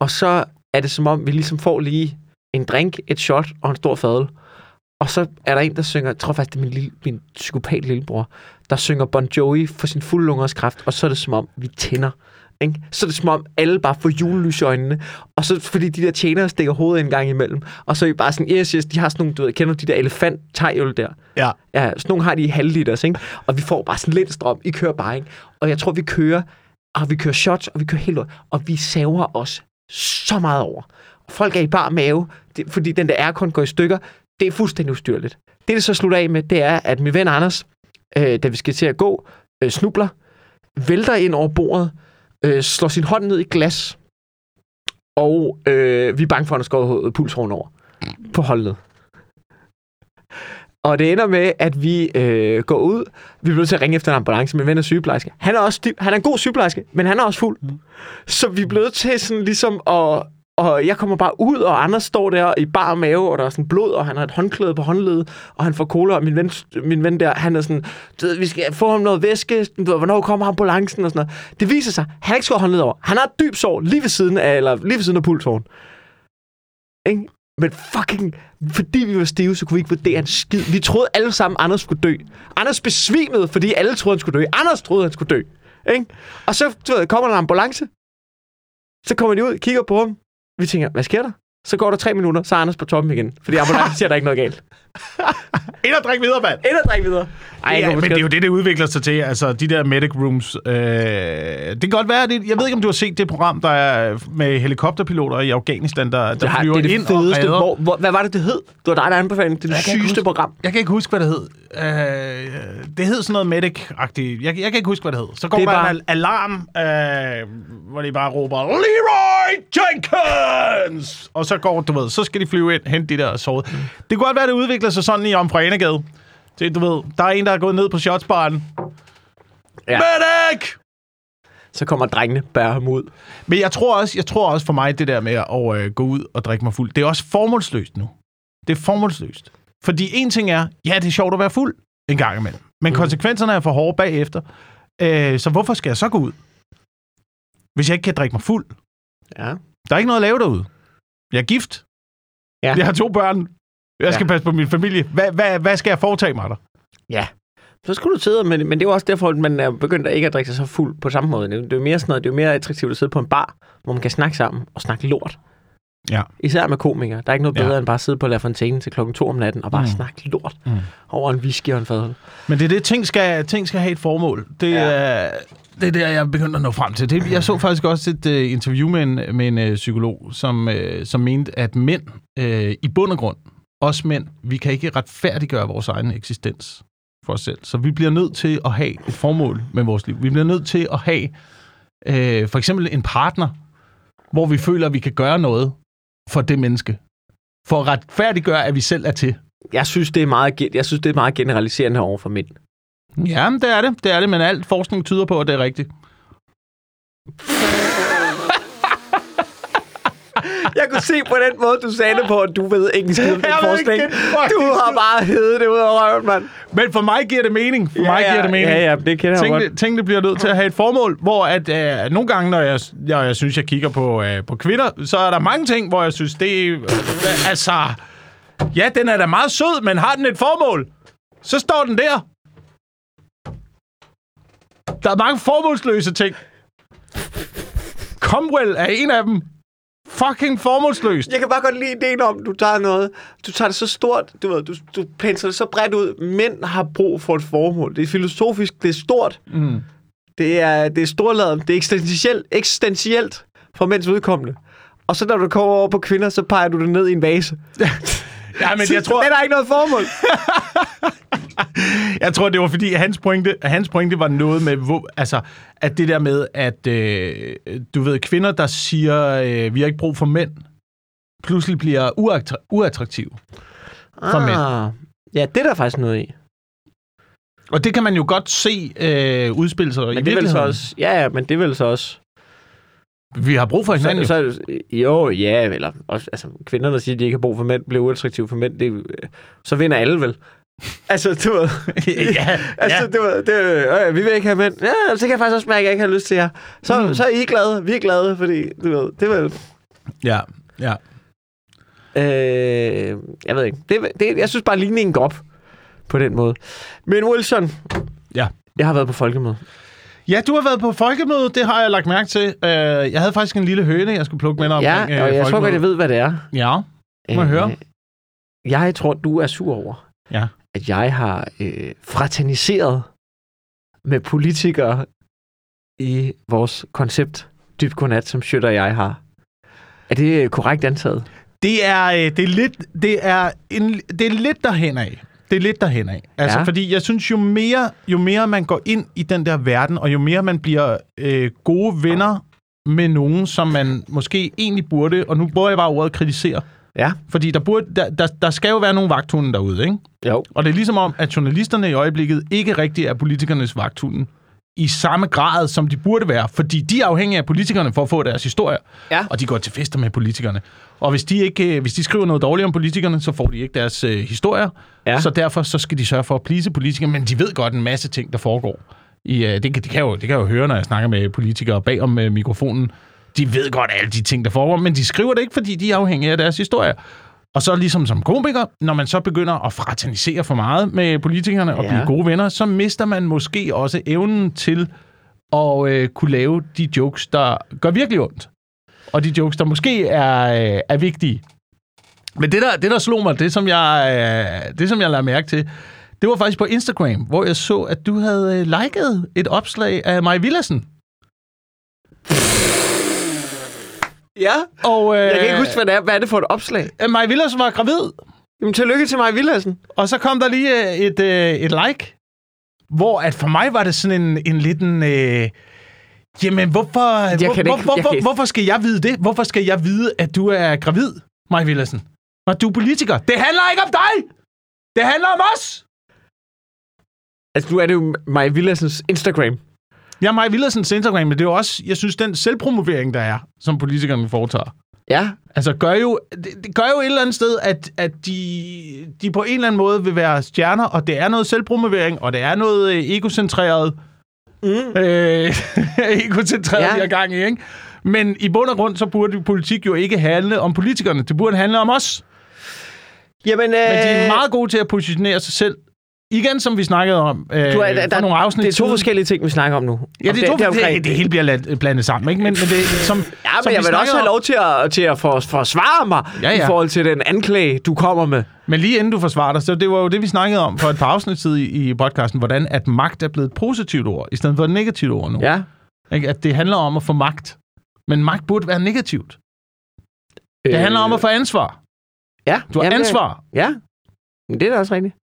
Og så er det som om, vi ligesom får lige en drink, et shot og en stor fadel. Og så er der en, der synger, jeg tror faktisk, det er min, lille, min psykopat lillebror, der synger Bon Jovi for sin fulde lungers kraft, og så er det som om, vi tænder. Ikke? Så er det som om, alle bare får julelys i øjnene, og så fordi de der tjenere stikker hovedet en gang imellem, og så er vi bare sådan, yes, yes, de har sådan nogle, du ved, kender de der elefant der? Ja. Ja, sådan nogle har de i halvliters, ikke? Og vi får bare sådan lidt strøm. I kører bare, ikke? Og jeg tror, vi kører, og vi kører shots, og vi kører helt ud, og vi saver os så meget over. Folk er i bar mave, det, fordi den der aircon går i stykker. Det er fuldstændig ustyrligt. Det, det så slutter af med, det er, at min ven Anders, øh, da vi skal til at gå, øh, snubler, vælter ind over bordet, øh, slår sin hånd ned i glas, og øh, vi er bange for, at han skal gå pulsråen over på holdet. Og det ender med, at vi øh, går ud. Vi bliver til at ringe efter en ambulance. Min ven er sygeplejerske. Han er også han er en god sygeplejerske, men han er også fuld. Mm. Så vi er blevet til sådan ligesom at... Og jeg kommer bare ud, og Anders står der i bar mave, og der er sådan blod, og han har et håndklæde på håndledet, og han får cola, og min ven, min ven der, han er sådan, du ved, vi skal få ham noget væske, du ved, hvornår kommer ambulancen og sådan noget. Det viser sig, han har ikke skåret håndledet over. Han har et dybt sår lige ved siden af, eller lige ved siden af pulsåren. Ikke? Men fucking, fordi vi var stive, så kunne vi ikke vurdere en skid. Vi troede alle sammen, Anders skulle dø. Anders besvimede, fordi alle troede, han skulle dø. Anders troede, han skulle dø. Ikke? Og så du ved, kommer der en ambulance. Så kommer de ud, kigger på ham. Vi tænker, hvad sker der? Så går der tre minutter, så er Anders på toppen igen. Fordi ambulancen siger, der er ikke noget galt. Ind og drik videre, mand! Ind og drik videre. Ej, Ja, men det er jo det, det udvikler sig til. Altså, de der medic rooms. Øh, det kan godt være, det, jeg ved ikke, om du har set det program, der er med helikopterpiloter i Afghanistan, der, der har, flyver det er det ind fedeste. og redder. Hvor, hvor, hvad var det, det hed? Det var dig, der anbefalede det. Det sygeste huske- program. Jeg kan ikke huske, hvad det hed. Øh, det hed sådan noget medic-agtigt. Jeg, jeg kan ikke huske, hvad det hed. Så går Det der bare- en al- alarm, øh, hvor de bare råber, Leroy Jenkins! Og så går, du ved, så skal de flyve ind, hente de der sove. Det kunne godt være, det udvikler sig sådan i Omfrenegade. Det, du ved, der er en, der er gået ned på shotsbaren. Ja. Medic! Så kommer drengene, bærer ham ud. Men jeg tror også, jeg tror også for mig, det der med at øh, gå ud og drikke mig fuld, det er også formålsløst nu. Det er formålsløst. Fordi en ting er, ja, det er sjovt at være fuld en gang imellem. Men mm. konsekvenserne er for hårde bagefter. Øh, så hvorfor skal jeg så gå ud? Hvis jeg ikke kan drikke mig fuld. Ja. Der er ikke noget at lave derude. Jeg er gift. Ja. Jeg har to børn. Jeg skal Ja. passe på min familie. Hvad, hvad, hvad skal jeg foretage mig der? Ja. Så skulle du sidde, men, men det er jo også derfor, at man er begyndt at ikke at drikke sig så fuld på samme måde. Det er jo mere sådan noget, det er jo mere attraktivt at sidde på en bar, hvor man kan snakke sammen og snakke lort. Ja. Især med komikere. Der er ikke noget Ja. bedre, end bare at sidde på La Fontaine til klokken to om natten og bare Mm. snakke lort mm. over en whisky og en fadøl. Men det er det, ting skal, ting skal have et formål. Det, Ja. er, det er der, jeg begyndte at nå frem til. Det, jeg så faktisk også et uh, interview med en, med en uh, psykolog, som, uh, som mente, at mænd uh, i bund og grund, os mænd, vi kan ikke retfærdiggøre vores egen eksistens for os selv. Så vi bliver nødt til at have et formål med vores liv. Vi bliver nødt til at have uh, for eksempel en partner, hvor vi føler, at vi kan gøre noget for det menneske. For at retfærdiggøre, at vi selv er til. Jeg synes, det er meget, jeg synes, det er meget generaliserende over for mænd. Ja, det er det. Det er det, men alt forskning tyder på, at det er rigtigt. Jeg kunne se på den måde, du sagde det på, at du ved ikke skid om den Jeg forskning. Du har bare hævet det ud af røven, mand. Men for mig giver det mening. For mig ja, giver det mening. Ja, ja, det kender jeg godt. Tingene, tingene bliver nødt til at have et formål, hvor at, øh, nogle gange, når jeg, når jeg synes, jeg kigger på, øh, på kvinder, så er der mange ting, hvor jeg synes, det er... Øh, altså... Ja, den er da meget sød, men har den et formål? Så står den der. Der er mange formålsløse ting. Comwell er en af dem. Fucking formålsløst. Jeg kan bare godt lide ideen om, du tager noget, du tager det så stort, du ved, du, du pensler det så bredt ud. Mænd har brug for et formål. Det er filosofisk, det er stort. Mm. Det er, det er storladet, det er eksistentielt, eksistentielt for mænds udkommende. Og så når du kommer over på kvinder, så peger du det ned i en vase. Ja, men jeg tror, Det er ikke noget formål. Jeg tror, det var fordi, hans pointe, hans pointe var noget med, hvor, altså, at det der med, at øh, du ved, kvinder, der siger, øh, vi har ikke brug for mænd, pludselig bliver uattra- uattraktive. For mænd. Ah, ja, det er der faktisk noget i. Og det kan man jo godt se øh, udspille sig i Men det er vel så virkeligheden. også... Ja, ja, men det er vel så også... Vi har brug for hinanden Så, jo. så, jo, ja, eller også, altså, kvinder, der siger, at de ikke har brug for mænd, bliver uattraktive for mænd, det, øh, så vinder alle vel. altså, du ved, ja, altså, ja. du ved, det, øh, vi vil ikke have mænd. Ja, så kan jeg faktisk også mærke, at jeg ikke har lyst til jer. Så, mm. så er I glade, vi er glade, fordi, du ved, det er vel... ja, ja. Øh, jeg ved ikke. Det, det, jeg synes bare, ligningen går op på den måde. Men Wilson, Ja. jeg har været på folkemøde. Ja, du har været på folkemødet, det har jeg lagt mærke til. Øh, jeg havde faktisk en lille høne, jeg skulle plukke med dig Ja, omkring og øh, jeg tror godt, jeg ved, hvad det er. Ja, Må jeg høre? Jeg tror, du er sur over, Ja. at jeg har øh, fraterniseret med politikere i vores koncept Dyb Godnat, som Schøtter og jeg har. Er det øh, korrekt antaget? Det er, øh, det er lidt, det er en, det er lidt derhen af. Det er lidt derhen af. Altså, ja. Fordi jeg synes, jo mere, jo mere man går ind i den der verden, og jo mere man bliver øh, gode venner med nogen, som man måske egentlig burde, og nu bruger jeg bare ordet kritisere, Ja. fordi der, burde, der, der, der skal jo være nogle vagthunde derude, ikke? Jo. Og det er ligesom om, at journalisterne i øjeblikket ikke rigtig er politikernes vagthunde i samme grad, som de burde være, fordi de er afhængige af politikerne for at få deres historier, Ja. og de går til fester med politikerne. Og hvis de, ikke, øh, hvis de skriver noget dårligt om politikerne, så får de ikke deres øh, historier, Ja. så derfor så skal de sørge for at plise politikere, men de ved godt en masse ting, der foregår. I, øh, det, kan, det, kan jo, det kan jeg jo høre, når jeg snakker med politikere bag om øh, mikrofonen. De ved godt alle de ting, der foregår, men de skriver det ikke, fordi de er afhængige af deres historier. Og så ligesom som komiker, når man så begynder at fraternisere for meget med politikerne og Ja. blive gode venner, så mister man måske også evnen til at øh, kunne lave de jokes, der gør virkelig ondt. Og de jokes, der måske er, øh, er vigtige. Men det der, det, der slog mig, det som, jeg, øh, det som jeg lagde mærke til, det var faktisk på Instagram, hvor jeg så, at du havde øh, liket et opslag af Maja Villadsen. Ja. Og, øh, Jeg kan ikke huske, hvad det er. Hvad er det for et opslag? at Maja Villadsen var gravid. Jamen, tillykke til mig, Villadsen. Og så kom der lige øh, et, øh, et like, hvor at for mig var det sådan en, en liten... Øh, jamen, hvorfor, Jeg hvor, ikke- hvor, jeg hvor, kan- hvorfor skal jeg vide det? Hvorfor skal jeg vide, at du er gravid, Maja Villadsen? Når du er politiker. Det handler ikke om dig! Det handler om os! Altså, nu er det jo mig, Villadsens Instagram. Ja, Maja Villadsens Instagram, men det er jo også, jeg synes, den selvpromovering, der er, som politikerne foretager, Ja. altså gør jo, det, det gør jo et eller andet sted, at, at de, de på en eller anden måde vil være stjerner, og det er noget selvpromovering, og det er noget øh, egocentreret, Mm. øh, egocentreret, Ja. ja. de har gang i, ikke? Men i bund og grund, så burde politik jo ikke handle om politikerne. Det burde handle om os. Jamen, øh, Men de er meget gode til at positionere sig selv. Igen, som vi snakkede om øh, du er, der, for nogle afsnit det er to siden. forskellige ting, vi snakker om nu. Ja, det, er to, det, det, det hele bliver lat- blandet sammen, ikke? Men, men det, som, Ja, som men vi jeg vil snakkede også have lov til at, til at for, forsvare mig Ja, i ja. forhold til den anklage, du kommer med. Men lige inden du forsvarer dig, så det var jo det, vi snakkede om for et par afsnit siden i, i podcasten, hvordan at magt er blevet et positivt ord, i stedet for et negativt ord nu. Ja. Ikke? At det handler om at få magt. Men magt burde være negativt. Det handler om at få ansvar. Ja. Du har jamen, ansvar. Ja. Men det er da også rigtigt.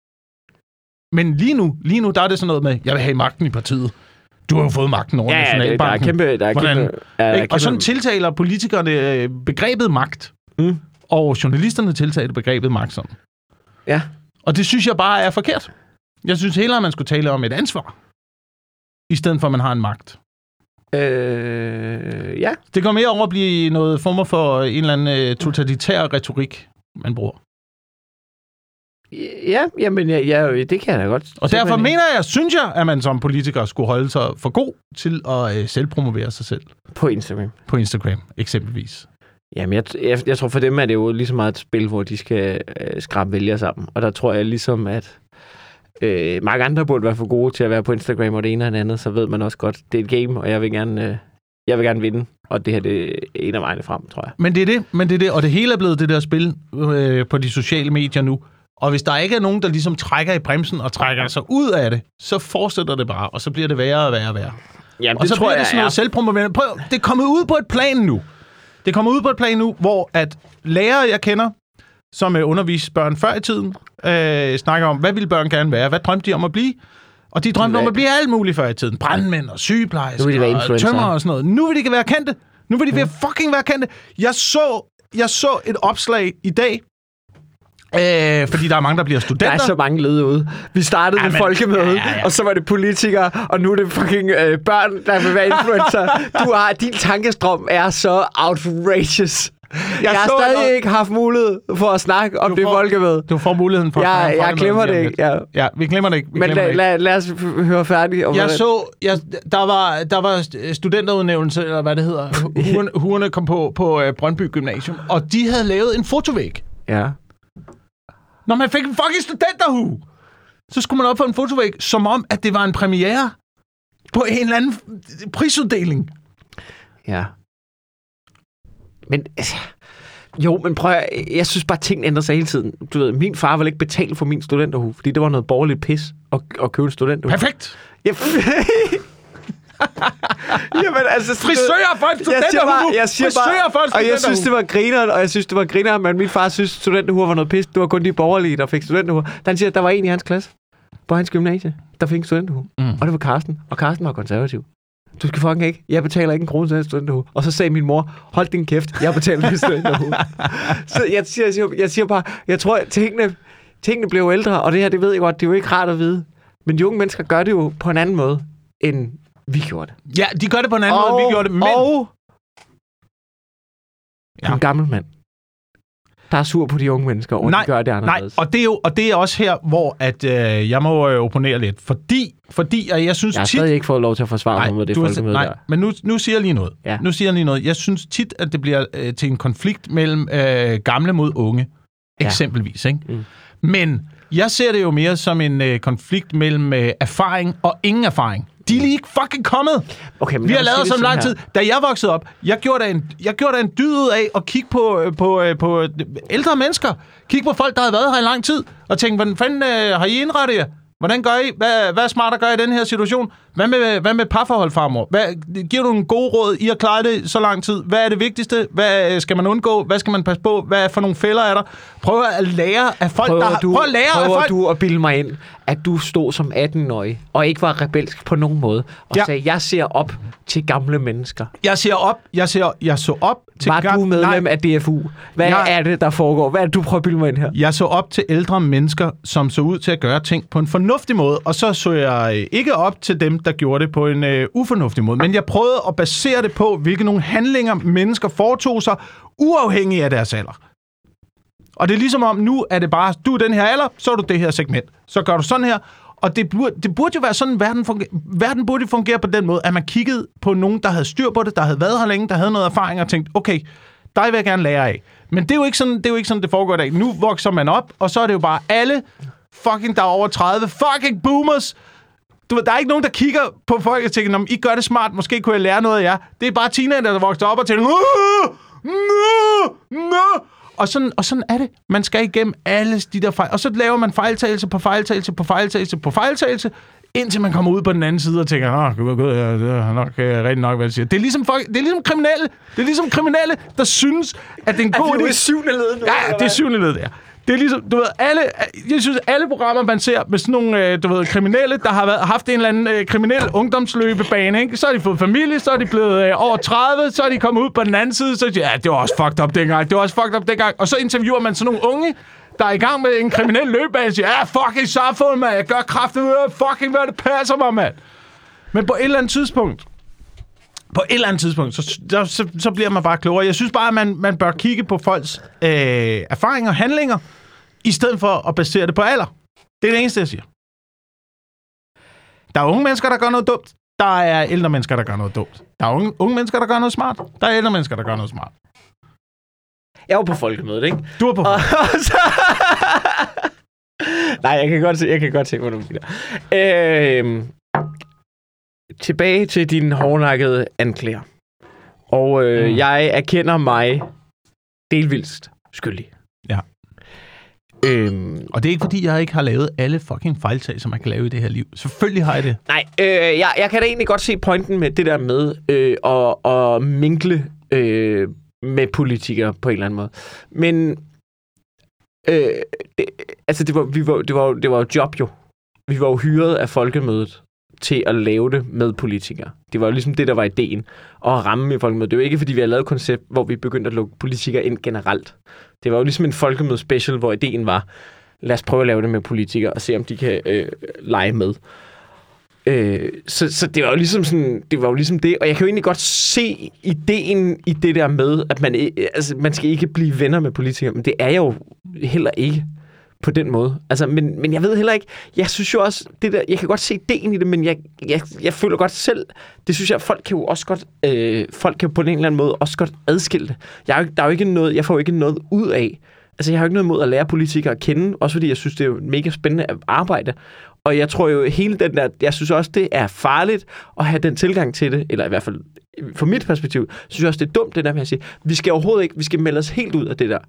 Men lige nu, lige nu, der er det sådan noget med, jeg vil have magten i partiet. Du har jo fået magten over Ja, det, der er Nationalbanken. kæmpe... Der er Hvordan? kæmpe, ja, der er kæmpe Og sådan tiltaler politikerne øh, begrebet magt. Mm. Og journalisterne tiltaler begrebet magt sådan. Ja. Og det synes jeg bare er forkert. Jeg synes hellere, at man skulle tale om et ansvar, i stedet for, at man har en magt. Øh, ja. Det går mere over at blive noget former for en eller anden øh, totalitær retorik, man bruger. Ja, jamen, ja, ja, det kan jeg da godt. Og derfor mener jeg, synes jeg, at man som politiker skulle holde sig for god til at øh, selvpromovere sig selv På Instagram. på Instagram, eksempelvis. Jamen, jeg, jeg, jeg tror for dem er det jo lige så meget et spil, hvor de skal øh, skrabe vælgere sammen. Og der tror jeg ligesom, at øh, mange andre burde være for gode til at være på Instagram og det ene og det andet, så ved man også godt, det er et game, og jeg vil gerne, øh, jeg vil gerne vinde. Og det her det er en af vejene frem, tror jeg. Men det er det, men det er det, og det hele er blevet det der spil øh, på de sociale medier nu. Og hvis der ikke er nogen, der ligesom trækker i bremsen og trækker sig ud af det, så fortsætter det bare, og så bliver det værre og værre og værre. Jamen, Og så bliver det sådan noget selvpromoverende. Prøv, det er kommet ud på et plan nu. Det er kommet ud på et plan nu, hvor at lærere, jeg kender, som underviste børn før i tiden, øh, snakker om, hvad ville børn gerne være? Hvad drømte de om at blive? Og de drømte om at blive alt muligt før i tiden. Brandmænd og sygeplejersker vil og tømmer og sådan noget. Nu vil de ikke være kendte. Nu vil de være fucking være kendte. Jeg så, jeg så et opslag i dag, øh, fordi der er mange, der bliver Der studenter. er så mange led ude. Vi startede Ja, med men- folkemøde, ja, ja, ja. og så var det politikere, og nu er det fucking øh, børn, der vil være influencer. Du har, din tankestrøm er så outrageous. Jeg, jeg har stadig noget- ikke haft mulighed for at snakke om Du det får- folkemøde. Du får muligheden for at snakke Jeg, folkemødet glemmer det ikke. Ja. Ja, vi glemmer det ikke. Vi Men glemmer det lad, ikke. lad, os høre færdigt. om Jeg så, jeg, der var, der var studenterudnævnelse, eller hvad det hedder. Hurene, hurene kom på på uh, Brøndby Gymnasium, og de havde lavet en fotovæg. Ja. Når man fik en fucking studenterhue, så skulle man op på en fotovæg, som om, at det var en premiere på en eller anden prisuddeling. Ja. Men altså, jo, men prøv at, jeg synes bare, at tingene ændrer sig hele tiden. Du ved, min far ville ikke betale for min studenterhue, fordi det var noget borgerligt pis at, at købe en studenterhue. Perfekt. Ja. Jamen, altså... Frisør for en Jeg siger studenterhue. bare, jeg siger bare, og jeg synes, det studenterhue. var grineren, og jeg synes, det var grineren, men min far synes, studenterhuer var noget pis. Det var kun de borgerlige, der fik studenterhuer. Han siger, at der var en i hans klasse på hans gymnasie, der fik en studenterhue. Mm. Og det var Karsten, og Karsten var konservativ. Du skal fucking ikke. Jeg betaler ikke en krone til en studenterhue. Og så sagde min mor, hold din kæft, jeg betaler en studenterhue. så jeg siger, jeg, siger, jeg siger bare, jeg tror, at tingene, tingene jo ældre, og det her, det ved jeg godt, det er jo ikke rart at vide. Men de unge mennesker gør det jo på en anden måde, end vi gjorde det. Ja, de gør det på en anden måde, end vi gjorde det. Men Og Ja. en gammel mand, der er sur på de unge mennesker, og Nej, de gør det Nej, anderledes. og det er jo og det er også her, hvor at, øh, jeg må øh, opponere lidt. Fordi, fordi at jeg synes jeg har tit... stadig ikke fået lov til at forsvare mig med det folkemøde nej, der. men nu, nu siger jeg lige noget. Ja. Nu siger jeg lige noget. Jeg synes tit, at det bliver øh, til en konflikt mellem øh, gamle mod unge. ja. eksempelvis. Ikke? Mm. Men jeg ser det jo mere som en øh, konflikt mellem øh, erfaring og ingen erfaring. De er lige ikke fucking kommet. Okay, men Vi har lavet sige os det om lang tid. Da jeg voksede op, jeg gjorde da en, jeg gjorde da en dyd ud af at kigge på, øh, på, øh, på øh, ældre mennesker. Kigge på folk, der havde været her i lang tid, og tænke, hvordan fanden øh, har I indrettet jer? Hvordan gør I? Hvad, hvad er smart at gøre i den her situation? Hvad med, hvad med parforhold, farmor? Hvad, giver du en god råd i at klare det så lang tid? Hvad er det vigtigste? Hvad skal man undgå? Hvad skal man passe på? Hvad for nogle fælder er der? Prøv at lære af folk, der Prøver, har... du, Prøv at lære af prøver folk... du at bilde mig ind, at du stod som 18-årig, og ikke var rebelsk på nogen måde, og Ja. sagde, jeg ser op til gamle mennesker. Jeg ser op, jeg, ser, jeg så op til... Var gam- du medlem Nej, af DFU? Hvad Jeg- er det, der foregår? Hvad er det, du prøver at bilde mig ind her? Jeg så op til ældre mennesker, som så ud til at gøre ting på en fornuftig måde, og så så jeg øh, ikke op til dem, der gjorde det på en øh, ufornuftig måde. Men jeg prøvede at basere det på, hvilke nogle handlinger mennesker foretog sig, uafhængig af deres alder. Og det er ligesom om, nu er det bare, du er den her alder, så er du det her segment. Så gør du sådan her, og det burde, det burde jo være sådan, verden, fungerer. verden burde fungere på den måde, at man kiggede på nogen, der havde styr på det, der havde været her længe, der havde noget erfaring, og tænkte, okay, dig vil jeg gerne lære af. Men det er jo ikke sådan, det, er jo ikke sådan, det foregår i dag. Nu vokser man op, og så er det jo bare alle fucking, der er over 30, fucking boomers, du ved, der er ikke nogen, der kigger på folk og tænker, "Nå, I gør det smart, måske kunne jeg lære noget af jer. Det er bare teenager, der vokser op og tænker, Nå! nå, nå. Og sådan, og sådan er det. Man skal igennem alle de der fejl. Og så laver man fejltagelse på fejltagelse på fejltagelse på fejltagelse, indtil man kommer ud på den anden side og tænker, åh, gud, gud, ja, det er nok øh, rigtig nok, hvad jeg siger. Det er, ligesom folk, det er ligesom kriminelle. Det er ligesom kriminelle, der synes, at det er en god idé. syvende led nu? Ja, ja, det er syvende led, der. Det er ligesom, du ved, alle, jeg synes, alle programmer, man ser med sådan nogle, øh, du ved, kriminelle, der har været, haft en eller anden øh, kriminel ungdomsløbebane, ikke? Så har de fået familie, så er de blevet øh, over 30, så er de kommet ud på den anden side, så er de, ja, det var også fucked up dengang, det var også fucked up dengang. Og så interviewer man sådan nogle unge, der er i gang med en kriminel løbebane, og siger, ja, fucking samfund, mand, jeg gør kraftigt, fucking, hvad det passer mig, mand. Men på et eller andet tidspunkt, på et eller andet tidspunkt, så, så, så, så bliver man bare klogere. Jeg synes bare, at man, man bør kigge på folks øh, erfaringer og handlinger, i stedet for at basere det på alder. Det er det eneste, jeg siger. Der er unge mennesker, der gør noget dumt. Der er ældre mennesker, der gør noget dumt. Der er unge, unge mennesker, der gør noget smart. Der er ældre mennesker, der gør noget smart. Jeg var på folkemødet, ikke? Du er på... Og, så... Nej, jeg kan godt se, jeg kan godt se, hvor du mener. Øhm, tilbage til din hårdnakkede anklager. Og øh, Mm. jeg erkender mig delvist skyldig. Ja. Øhm, Og det er ikke, fordi jeg ikke har lavet alle fucking fejltag, som man kan lave i det her liv. Selvfølgelig har jeg det. nej, øh, jeg, jeg kan da egentlig godt se pointen med det der med øh, at, at minkle øh, med politikere på en eller anden måde. Men øh, det, altså det var, vi var, det, var, det var jo job jo. Vi var jo hyret af folkemødet til at lave det med politikere. Det var jo ligesom det, der var ideen. At ramme i folkemødet. Det var ikke, fordi vi havde lavet et koncept, hvor vi begyndte at lukke politikere ind generelt. Det var jo ligesom en folkemøde special, hvor ideen var, lad os prøve at lave det med politikere, og se, om de kan øh, lege med. Øh, så, så det var jo ligesom sådan, det var jo ligesom det, og jeg kan jo egentlig godt se ideen i det der med, at man, øh, altså, man skal ikke blive venner med politikere, men det er jeg jo heller ikke på den måde. Altså, men, men jeg ved heller ikke, jeg synes jo også, det der, jeg kan godt se ideen i det, men jeg, jeg, jeg føler godt selv, det synes jeg, folk kan jo også godt, øh, folk kan på en eller anden måde også godt adskille det. Jeg, er jo der er jo ikke noget, jeg får jo ikke noget ud af, altså jeg har jo ikke noget imod at lære politikere at kende, også fordi jeg synes, det er jo mega spændende at arbejde. Og jeg tror jo hele den der, jeg synes også, det er farligt at have den tilgang til det, eller i hvert fald fra mit perspektiv, synes jeg også, det er dumt det der med at sige, vi skal overhovedet ikke, vi skal melde os helt ud af det der.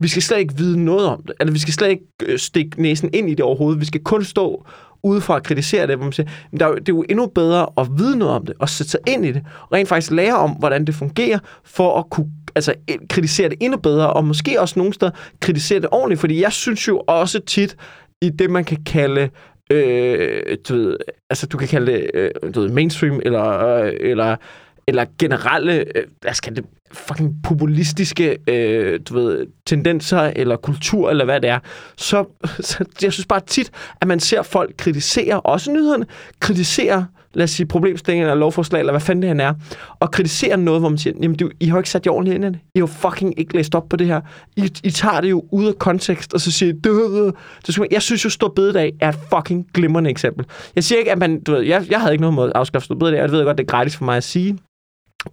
Vi skal slet ikke vide noget om det. eller vi skal slet ikke øh, stikke næsen ind i det overhovedet. Vi skal kun stå udefra og kritisere det, hvor man siger, men der er jo, det er jo endnu bedre at vide noget om det, og sætte sig ind i det, og rent faktisk lære om, hvordan det fungerer, for at kunne altså, kritisere det endnu bedre, og måske også nogle steder kritisere det ordentligt, fordi jeg synes jo også tit, i det man kan kalde øh, du ved, altså du kan kalde det øh, du ved, mainstream, eller, øh, eller, eller generelle, øh, altså, hvad skal det, fucking populistiske, øh, du ved, tendenser, eller kultur, eller hvad det er, så, så jeg synes bare tit, at man ser folk kritisere, også nyhederne, kritisere lad os sige, problemstilling eller lovforslag, eller hvad fanden det han er, og kritisere noget, hvor man siger, jamen, du, I har ikke sat jer ordentligt ind i det. I har fucking ikke læst op på det her. I, I tager det jo ud af kontekst, og så siger I, "Duh." det skal man, jeg synes jo, Stor Bededag er et fucking glimrende eksempel. Jeg siger ikke, at man, du ved, jeg, jeg havde ikke noget mod at afskaffe Stor Bededag, og det ved jeg godt, det er gratis for mig at sige.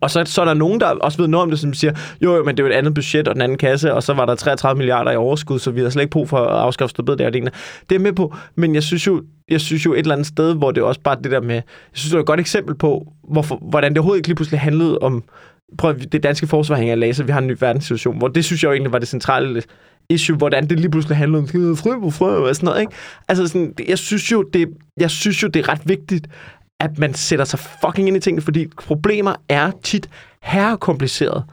Og så, så er der nogen, der også ved noget om det, som siger, jo, jo, men det er jo et andet budget og den anden kasse, og så var der 33 milliarder i overskud, så vi har slet ikke brug for at afskaffe støtbed der og det. Det er med på, men jeg synes jo, jeg synes jo et eller andet sted, hvor det er også bare det der med, jeg synes, det er et godt eksempel på, hvorfor, hvordan det overhovedet ikke lige pludselig handlede om, prøv at- det danske forsvar hænger af laser, vi har en ny verdenssituation, hvor det synes jeg jo egentlig var det centrale issue, hvordan det lige pludselig handlede om "Øh, fri på frø og sådan noget, ikke? Altså sådan, jeg synes jo, det, jeg synes jo, det er ret vigtigt, at man sætter sig fucking ind i tingene, fordi problemer er tit herrekompliceret.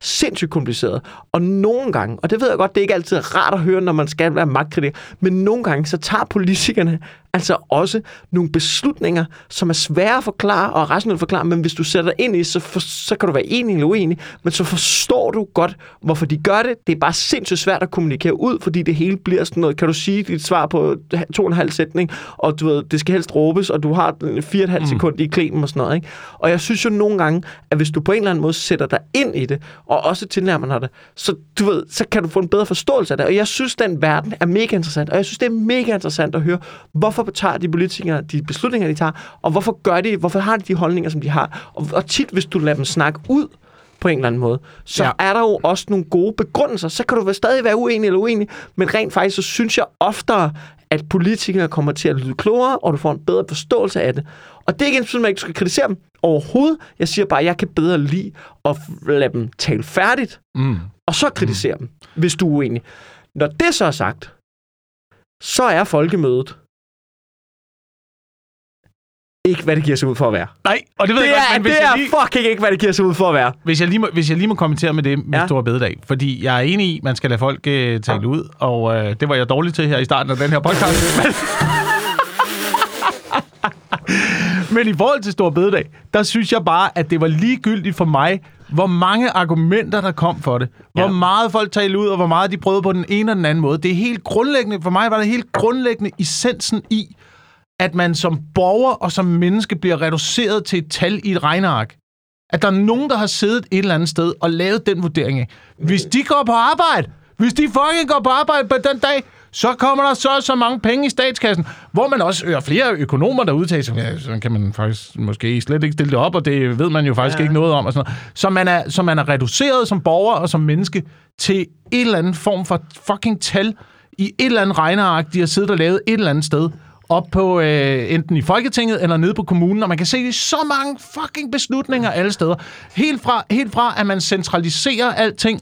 Sindssygt kompliceret. Og nogle gange, og det ved jeg godt, det er ikke altid rart at høre, når man skal være magtkritiker, men nogle gange, så tager politikerne altså også nogle beslutninger, som er svære at forklare og rationelt forklare, men hvis du sætter dig ind i, så, for, så kan du være enig eller uenig, men så forstår du godt, hvorfor de gør det. Det er bare sindssygt svært at kommunikere ud, fordi det hele bliver sådan noget, kan du sige dit svar på to og en halv sætning, og du ved, det skal helst råbes, og du har fire og et halvt sekund i klemen og sådan noget. Ikke? Og jeg synes jo nogle gange, at hvis du på en eller anden måde sætter dig ind i det, og også tilnærmer dig det, så, du ved, så kan du få en bedre forståelse af det. Og jeg synes, den verden er mega interessant, og jeg synes, det er mega interessant at høre, hvorfor tager de politikere de beslutninger, de tager, og hvorfor gør de, hvorfor har de de holdninger, som de har. Og, og tit, hvis du lader dem snakke ud, på en eller anden måde, så Ja. er der jo også nogle gode begrundelser. Så kan du stadig være uenig eller uenig, men rent faktisk, så synes jeg oftere, at politikere kommer til at lyde klogere, og du får en bedre forståelse af det. Og det er ikke en at du skal kritisere dem overhovedet. Jeg siger bare, at jeg kan bedre lide at lade dem tale færdigt, Mm. og så kritisere dem, hvis du er uenig. Når det så er sagt, så er folkemødet ikke, hvad det giver sig ud for at være. Nej, og det ved Det jeg er, godt, men hvis det jeg, er lige, fucking ikke, hvad det giver sig ud for at være. hvis, jeg lige må, hvis jeg lige må kommentere med det med ja. Ja. Store Bededag, fordi jeg er enig i, at man skal lade folk øh, tale ud, og øh, det var jeg dårlig til her i starten af den her podcast. Men, men i forhold til Store Bededag, der synes jeg bare, at det var ligegyldigt for mig, hvor mange argumenter, der kom for det. Hvor Ja. meget folk talte ud, og hvor meget de prøvede på den ene og den anden måde. Det er helt grundlæggende, for mig var det helt grundlæggende essensen i, at man som borger og som menneske bliver reduceret til et tal i et regneark. At der er nogen, der har siddet et eller andet sted og lavet den vurdering af. Hvis de går på arbejde, hvis de fucking går på arbejde på den dag, så kommer der så så mange penge i statskassen, hvor man også hører flere økonomer, der udtaler sig, ja, så kan man faktisk måske slet ikke stille det op, og det ved man jo faktisk. Ja. ikke noget om. Og sådan noget. Så, man er, så man er reduceret som borger og som menneske til en eller anden form for fucking tal i et eller andet regneark, de har siddet og lavet et eller andet sted op på øh, enten i Folketinget eller nede på kommunen, og man kan se det så mange fucking beslutninger alle steder. Helt fra, helt fra at man centraliserer alting,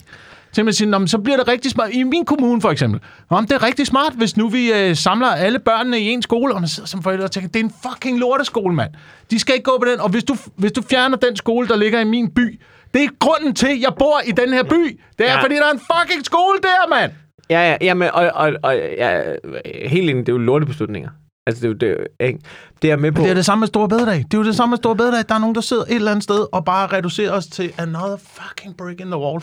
til man siger, "Nå, men så bliver det rigtig smart. I min kommune for eksempel. Nå, men det er rigtig smart, hvis nu vi øh, samler alle børnene i en skole, og man sidder som forældre og tænker, det er en fucking lorteskole, mand. De skal ikke gå på den, og hvis du, hvis du fjerner den skole, der ligger i min by, det er grunden til, at jeg bor i den her by. Det er, ja. Ja. fordi der er en fucking skole der, mand. Ja, ja, jamen, og, og, og ja, helt enig, det er jo lortebeslutninger. Altså, det er jo det, ikke? Det er med på. Det er det samme med Store Bededag. Det er jo det samme med Store Bededag. Der er nogen, der sidder et eller andet sted og bare reducerer os til another fucking brick in the wall.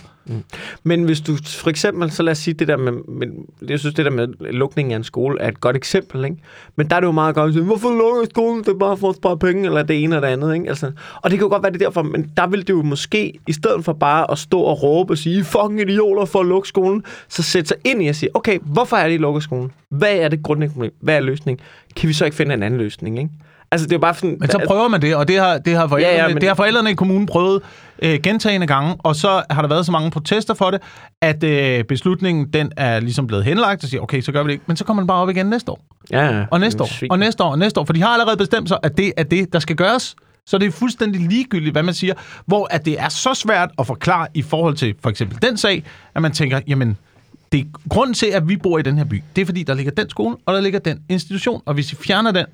Men hvis du for eksempel, så lad os sige det der med, med jeg synes det der med lukningen af en skole er et godt eksempel, ikke? Men der er det jo meget godt at sige, hvorfor lukker skolen? Det er bare for at spare penge, eller det ene eller det andet, ikke? Altså, og det kan jo godt være det er derfor, men der vil det jo måske, i stedet for bare at stå og råbe og sige, "I fucking idioter for at lukke skolen, så sætte sig ind i at sige, okay, hvorfor er det, I lukker skolen? Hvad er det grundlæggende problem? Hvad er løsningen? Kan vi så ikke finde en anden løsning, ikke? Altså, det er bare sådan... Men så prøver man det, og det har, det har, forældrene, ja, Ja, det har forældrene i kommunen prøvet øh, gentagende gange, og så har der været så mange protester for det, at øh, beslutningen den er ligesom blevet henlagt og siger, okay, så gør vi det ikke. Men så kommer den bare op igen næste år, ja, ja. og næste år, og næste år, og næste år, for de har allerede bestemt sig, at det er det, der skal gøres. Så det er fuldstændig ligegyldigt, hvad man siger, hvor at det er så svært at forklare i forhold til for eksempel den sag, at man tænker, jamen, det er grunden til, at vi bor i den her by. Det er fordi, der ligger den skole, og der ligger den institution, og hvis I fjerner den,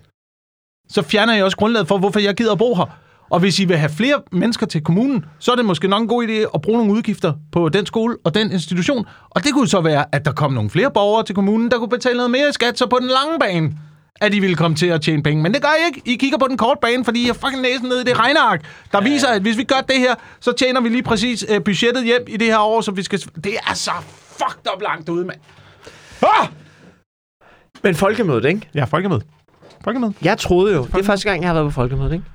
så fjerner jeg også grundlaget for, hvorfor jeg gider at bo her. Og hvis I vil have flere mennesker til kommunen, så er det måske nok en god idé at bruge nogle udgifter på den skole og den institution. Og det kunne så være, at der kom nogle flere borgere til kommunen, der kunne betale noget mere i skat, så på den lange bane, at I ville komme til at tjene penge. Men det gør I ikke. I kigger på den korte bane, fordi I har fucking næsen ned i det regneark, der ja. viser, at hvis vi gør det her, så tjener vi lige præcis øh, budgettet hjem i det her år, så vi skal... Det er så fucked up langt ude, mand. Ah! Men folkemødet, ikke? Ja, folkemøde. Folkemøde. Jeg troede jo, det er første gang, jeg har været på folkemødet, ikke?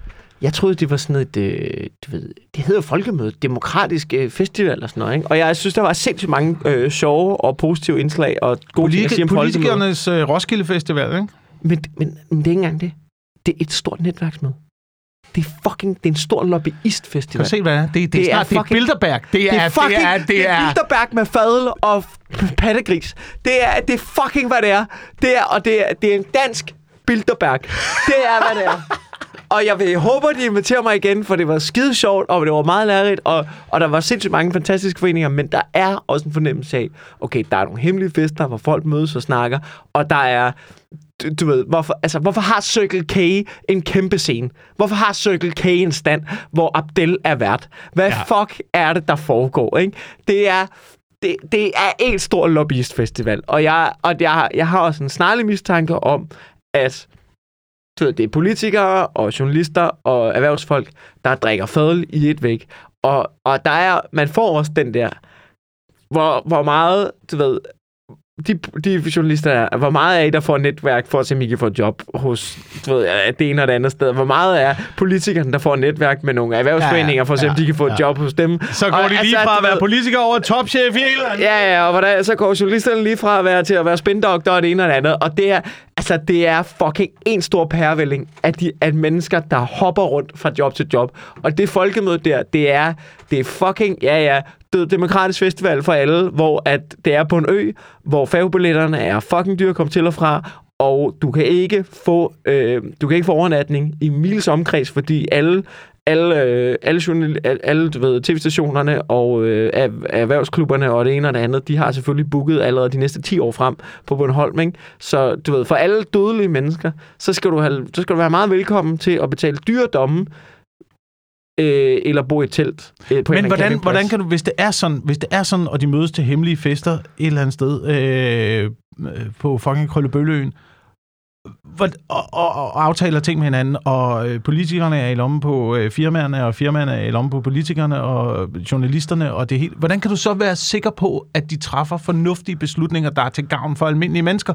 Jeg troede, det var sådan et, øh, du ved, det hedder jo folkemøde, demokratisk øh, festival eller sådan noget, ikke? Og jeg synes, der var sindssygt mange øh, sjove og positive indslag og gode ting at sige om folkemødet. politikernes øh, Roskilde Festival, ikke? Men, men, men det er ikke engang det. Det er et stort netværksmøde. Det er fucking, det er en stor Kan lobbyistfestival. du se, hvad det er? Det, det, Det er, er snart, det er fucking- Bilderberg. Det er, det er fucking, det er, det er, Bilderberg med fadel og pattegris. Det er, det er fucking, hvad det er. Det er, og det er, det er en dansk Bilderberg. Det er, hvad det er. Og jeg vil håbe, at de inviterer mig igen, for det var skide sjovt, og det var meget lærerigt, og, og der var sindssygt mange fantastiske foreninger, men der er også en fornemmelse af, okay, der er nogle hemmelige fester, hvor folk mødes og snakker, og der er, du, du ved, hvorfor, altså, hvorfor har Circle K en kæmpe scene? Hvorfor har Circle K en stand, hvor Abdel er vært? Hvad ja. fuck er det, der foregår, ikke? Det er, det, det er en stor lobbyistfestival, og jeg, og jeg, jeg har også en snarlig mistanke om, at ved, det er politikere og journalister og erhvervsfolk, der drikker fadel i et væk. Og, og der er, man får også den der, hvor, hvor meget, du ved, de, de journalister er, hvor meget er I, der får netværk for at se, om I kan få et job hos du ved, det ene og det andet sted? Hvor meget er politikerne, der får netværk med nogle erhvervsforeninger for at se, om de kan få et job hos dem? Så går Og de lige altså, fra at være politiker over topchef i andet. Ja, ja, og hvordan, så går journalisterne lige fra at være til at være spindoktor og det ene og det andet. Og det er, altså, det er fucking en stor pærevælling af, de, af mennesker, der hopper rundt fra job til job. Og det folkemøde der, det er, det er fucking, ja, ja, det demokratisk festival for alle, hvor at det er på en ø, hvor fagbilletterne er fucking dyre at komme til og fra, og du kan ikke få, øh, du kan ikke få overnatning i mils omkreds, fordi alle alle, øh, alle, journal, alle, du ved, tv-stationerne og øh, er- erhvervsklubberne og det ene og det andet, de har selvfølgelig booket allerede de næste 10 år frem på Bornholm. Ikke? Så du ved, for alle dødelige mennesker, så skal, du have, så skal du være meget velkommen til at betale dyre domme øh, eller bo i et telt. Øh, på en Men hvordan, hvordan kan du, hvis det er sådan, hvis det er sådan, og de mødes til hemmelige fester et eller andet sted øh, øh, på fucking Krøllebølleøen, hvor, og, og, og, aftaler ting med hinanden, og øh, politikerne er i lommen på øh, firmaerne, og firmaerne er i lommen på politikerne, og journalisterne, og det hele. Hvordan kan du så være sikker på, at de træffer fornuftige beslutninger, der er til gavn for almindelige mennesker?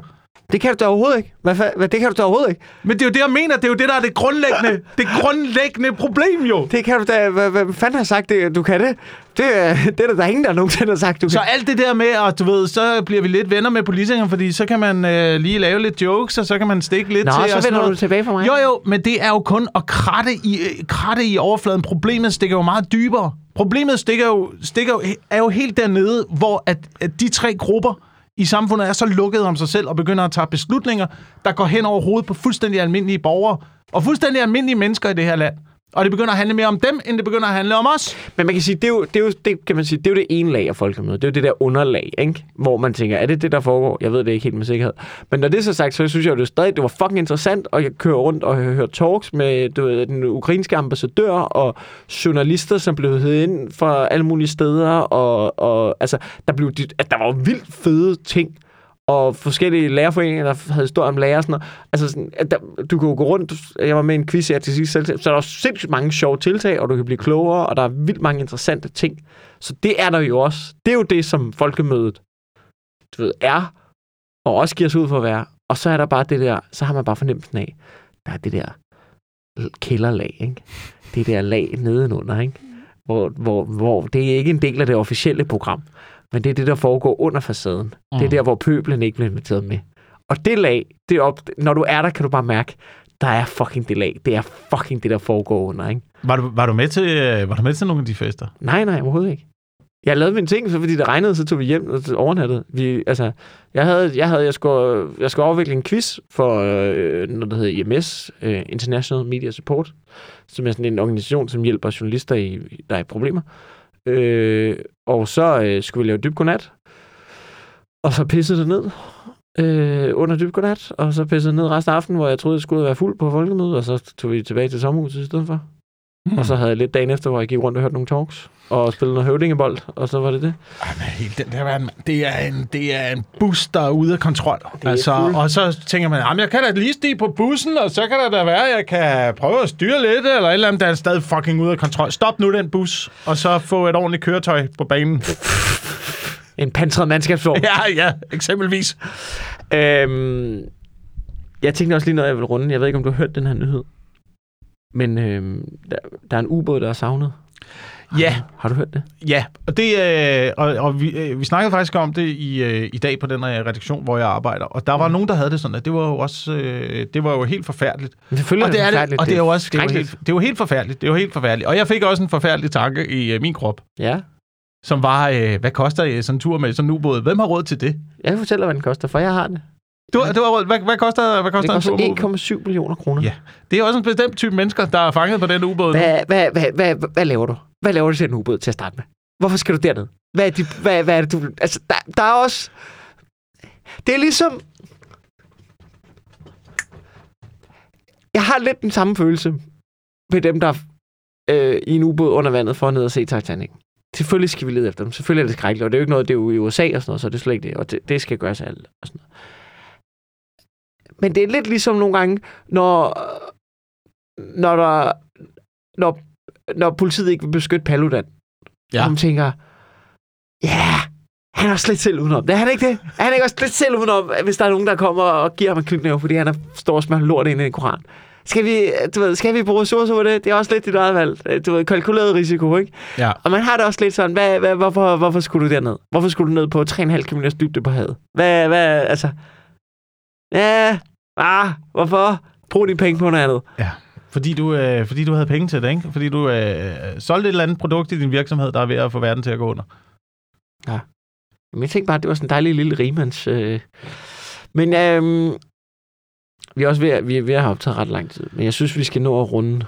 Det kan du da overhovedet ikke. Hvad, hvad, det kan du da overhovedet ikke. Men det er jo det, jeg mener. Det er jo det, der er det grundlæggende, det grundlæggende problem jo. Det kan du da... Hvad, hvad fanden har sagt, det, du kan det? Det, er- det er der, der er ingen, der nogensinde har sagt, du Så kan. alt det der med, at du ved, så bliver vi lidt venner med politikere, fordi så kan man øh, lige lave lidt jokes, og så kan man stikke lidt Nå, til. så og sådan vender du tilbage for mig. Jo, jo, men det er jo kun at kratte i, øh, kratte i overfladen. Problemet stikker jo meget dybere. Problemet stikker jo, stikker jo, er jo helt dernede, hvor at, at de tre grupper i samfundet er så lukket om sig selv og begynder at tage beslutninger, der går hen over hovedet på fuldstændig almindelige borgere og fuldstændig almindelige mennesker i det her land. Og det begynder at handle mere om dem, end det begynder at handle om os. Men man kan sige, det er jo det, er jo, det, kan man sige, det, er jo det ene lag af folkemødet. Det er jo det der underlag, ikke? hvor man tænker, er det det, der foregår? Jeg ved det ikke helt med sikkerhed. Men når det er så sagt, så synes jeg jo det stadig, det var fucking interessant at køre rundt og høre, talks med du ved, den ukrainske ambassadør og journalister, som blev heddet ind fra alle mulige steder. Og, og altså, der, blev, de- at der var jo vildt fede ting og forskellige lærerforeninger, der havde historier om lærer og sådan noget. Altså, sådan, at der, du kan jo gå rundt, jeg var med i en quiz her til sidst, så der er sindssygt mange sjove tiltag, og du kan blive klogere, og der er vildt mange interessante ting. Så det er der jo også. Det er jo det, som folkemødet du ved, er, og også giver sig ud for at være. Og så er der bare det der, så har man bare fornemmelsen af, der er det der kælderlag, ikke? Det der lag nedenunder, ikke? Hvor, hvor, hvor det er ikke en del af det officielle program, men det er det, der foregår under facaden. Mm. Det er Mm. der, hvor pøblen ikke bliver inviteret med. Og det lag, det op, når du er der, kan du bare mærke, der er fucking det lag. Det er fucking det, der foregår under, ikke? Var du, var du, med, til, øh, var du med til nogle af de fester? Nej, nej, overhovedet ikke. Jeg lavede mine ting, så fordi det regnede, så tog vi hjem og overnattede. Vi, altså, jeg havde, jeg havde, jeg skulle, jeg skulle afvikle en quiz for øh, noget, der hedder IMS, øh, International Media Support, som er sådan en organisation, som hjælper journalister, i, der er i problemer. Øh, og så øh, skulle vi lave dyb godnat, og så pissede det ned øh, under dyb godnat, og så pissede det ned resten af aftenen, hvor jeg troede, jeg skulle være fuld på folkemødet, og så tog vi tilbage til sommerhuset i stedet for. Mm. Og så havde jeg lidt dagen efter, hvor jeg gik rundt og hørte nogle talks, og spillede noget høvdingebold, og så var det det. Ej, men helt den der verden, mand. det er en, det er en bus, der er ude af kontrol. Altså, og så tænker man, jamen jeg kan da lige stige på bussen, og så kan der da være, at jeg kan prøve at styre lidt, eller et eller andet, der er stadig fucking ude af kontrol. Stop nu den bus, og så få et ordentligt køretøj på banen. En pansret mandskabsvogn. ja, ja, eksempelvis. øhm, jeg tænkte også lige noget, jeg vil runde. Jeg ved ikke, om du har hørt den her nyhed. Men øhm, der, der er en ubåd, der er savnet. Ja, Har du hørt det? Ja, og, det, øh, og, og vi, øh, vi snakkede faktisk om det i, øh, i dag på den her redaktion, hvor jeg arbejder. Og der var nogen, der havde det sådan, at det var jo også øh, det var jo helt forfærdeligt. Selvfølgelig Og det er det, og det er jo også det skrækkeligt. helt, det jo helt forfærdeligt. Det jo helt forfærdeligt. Og jeg fik også en forfærdelig tanke i øh, min krop, Ja. som var, øh, hvad koster øh, sådan en tur med sådan en ubåd? Hvem har råd til det? Jeg fortæller, hvad den koster, for jeg har det. Du, du. Hvad, hvad koster, hvad koster, Det koster 1,7 millioner kroner. Ja. Det er også en bestemt type mennesker, der er fanget på den ubåd. Hvad, hvad, hvad, hvad, hvad laver du? Hvad laver du til en ubåd til at starte med? Hvorfor skal du derned? Hvad er, de, hvad, hvad er det, du... Altså, der, der er også... Det er ligesom... Jeg har lidt den samme følelse med dem, der øh, i en ubåd under vandet for ned og se Titanic. Selvfølgelig skal vi lede efter dem. Selvfølgelig er det skrækkeligt, og det er jo ikke noget, det er jo i USA og sådan noget, så det er slet ikke det. Og det, det skal gøres alle og sådan noget. Men det er lidt ligesom nogle gange, når, når der når, når politiet ikke vil beskytte Paludan. Ja. Og man tænker, ja, han er også lidt selv udenom. Det er han ikke det? Er han ikke også lidt selv udenom, hvis der er nogen, der kommer og giver ham en knytnæve, fordi han er, står og smører lort ind i en koran? Skal vi, du ved, skal vi bruge ressourcer på det? Det er også lidt dit eget valg. Du ved, kalkuleret risiko, ikke? Ja. Og man har det også lidt sådan, hvad, hvad, hvorfor, hvorfor skulle du derned? Hvorfor skulle du ned på 3,5 km dybde på havet? Hvad, hvad, altså... Ja, ah, hvorfor? Brug dine penge på noget andet. Ja, fordi du, øh, fordi du havde penge til det, ikke? Fordi du øh, solgte et eller andet produkt i din virksomhed, der er ved at få verden til at gå under. Men jeg tænkte bare, at det var sådan en dejlig lille rimands... Øh... Men øhm, vi er også ved, at, vi er ved at have optaget ret lang tid. Men jeg synes, vi skal nå at runde.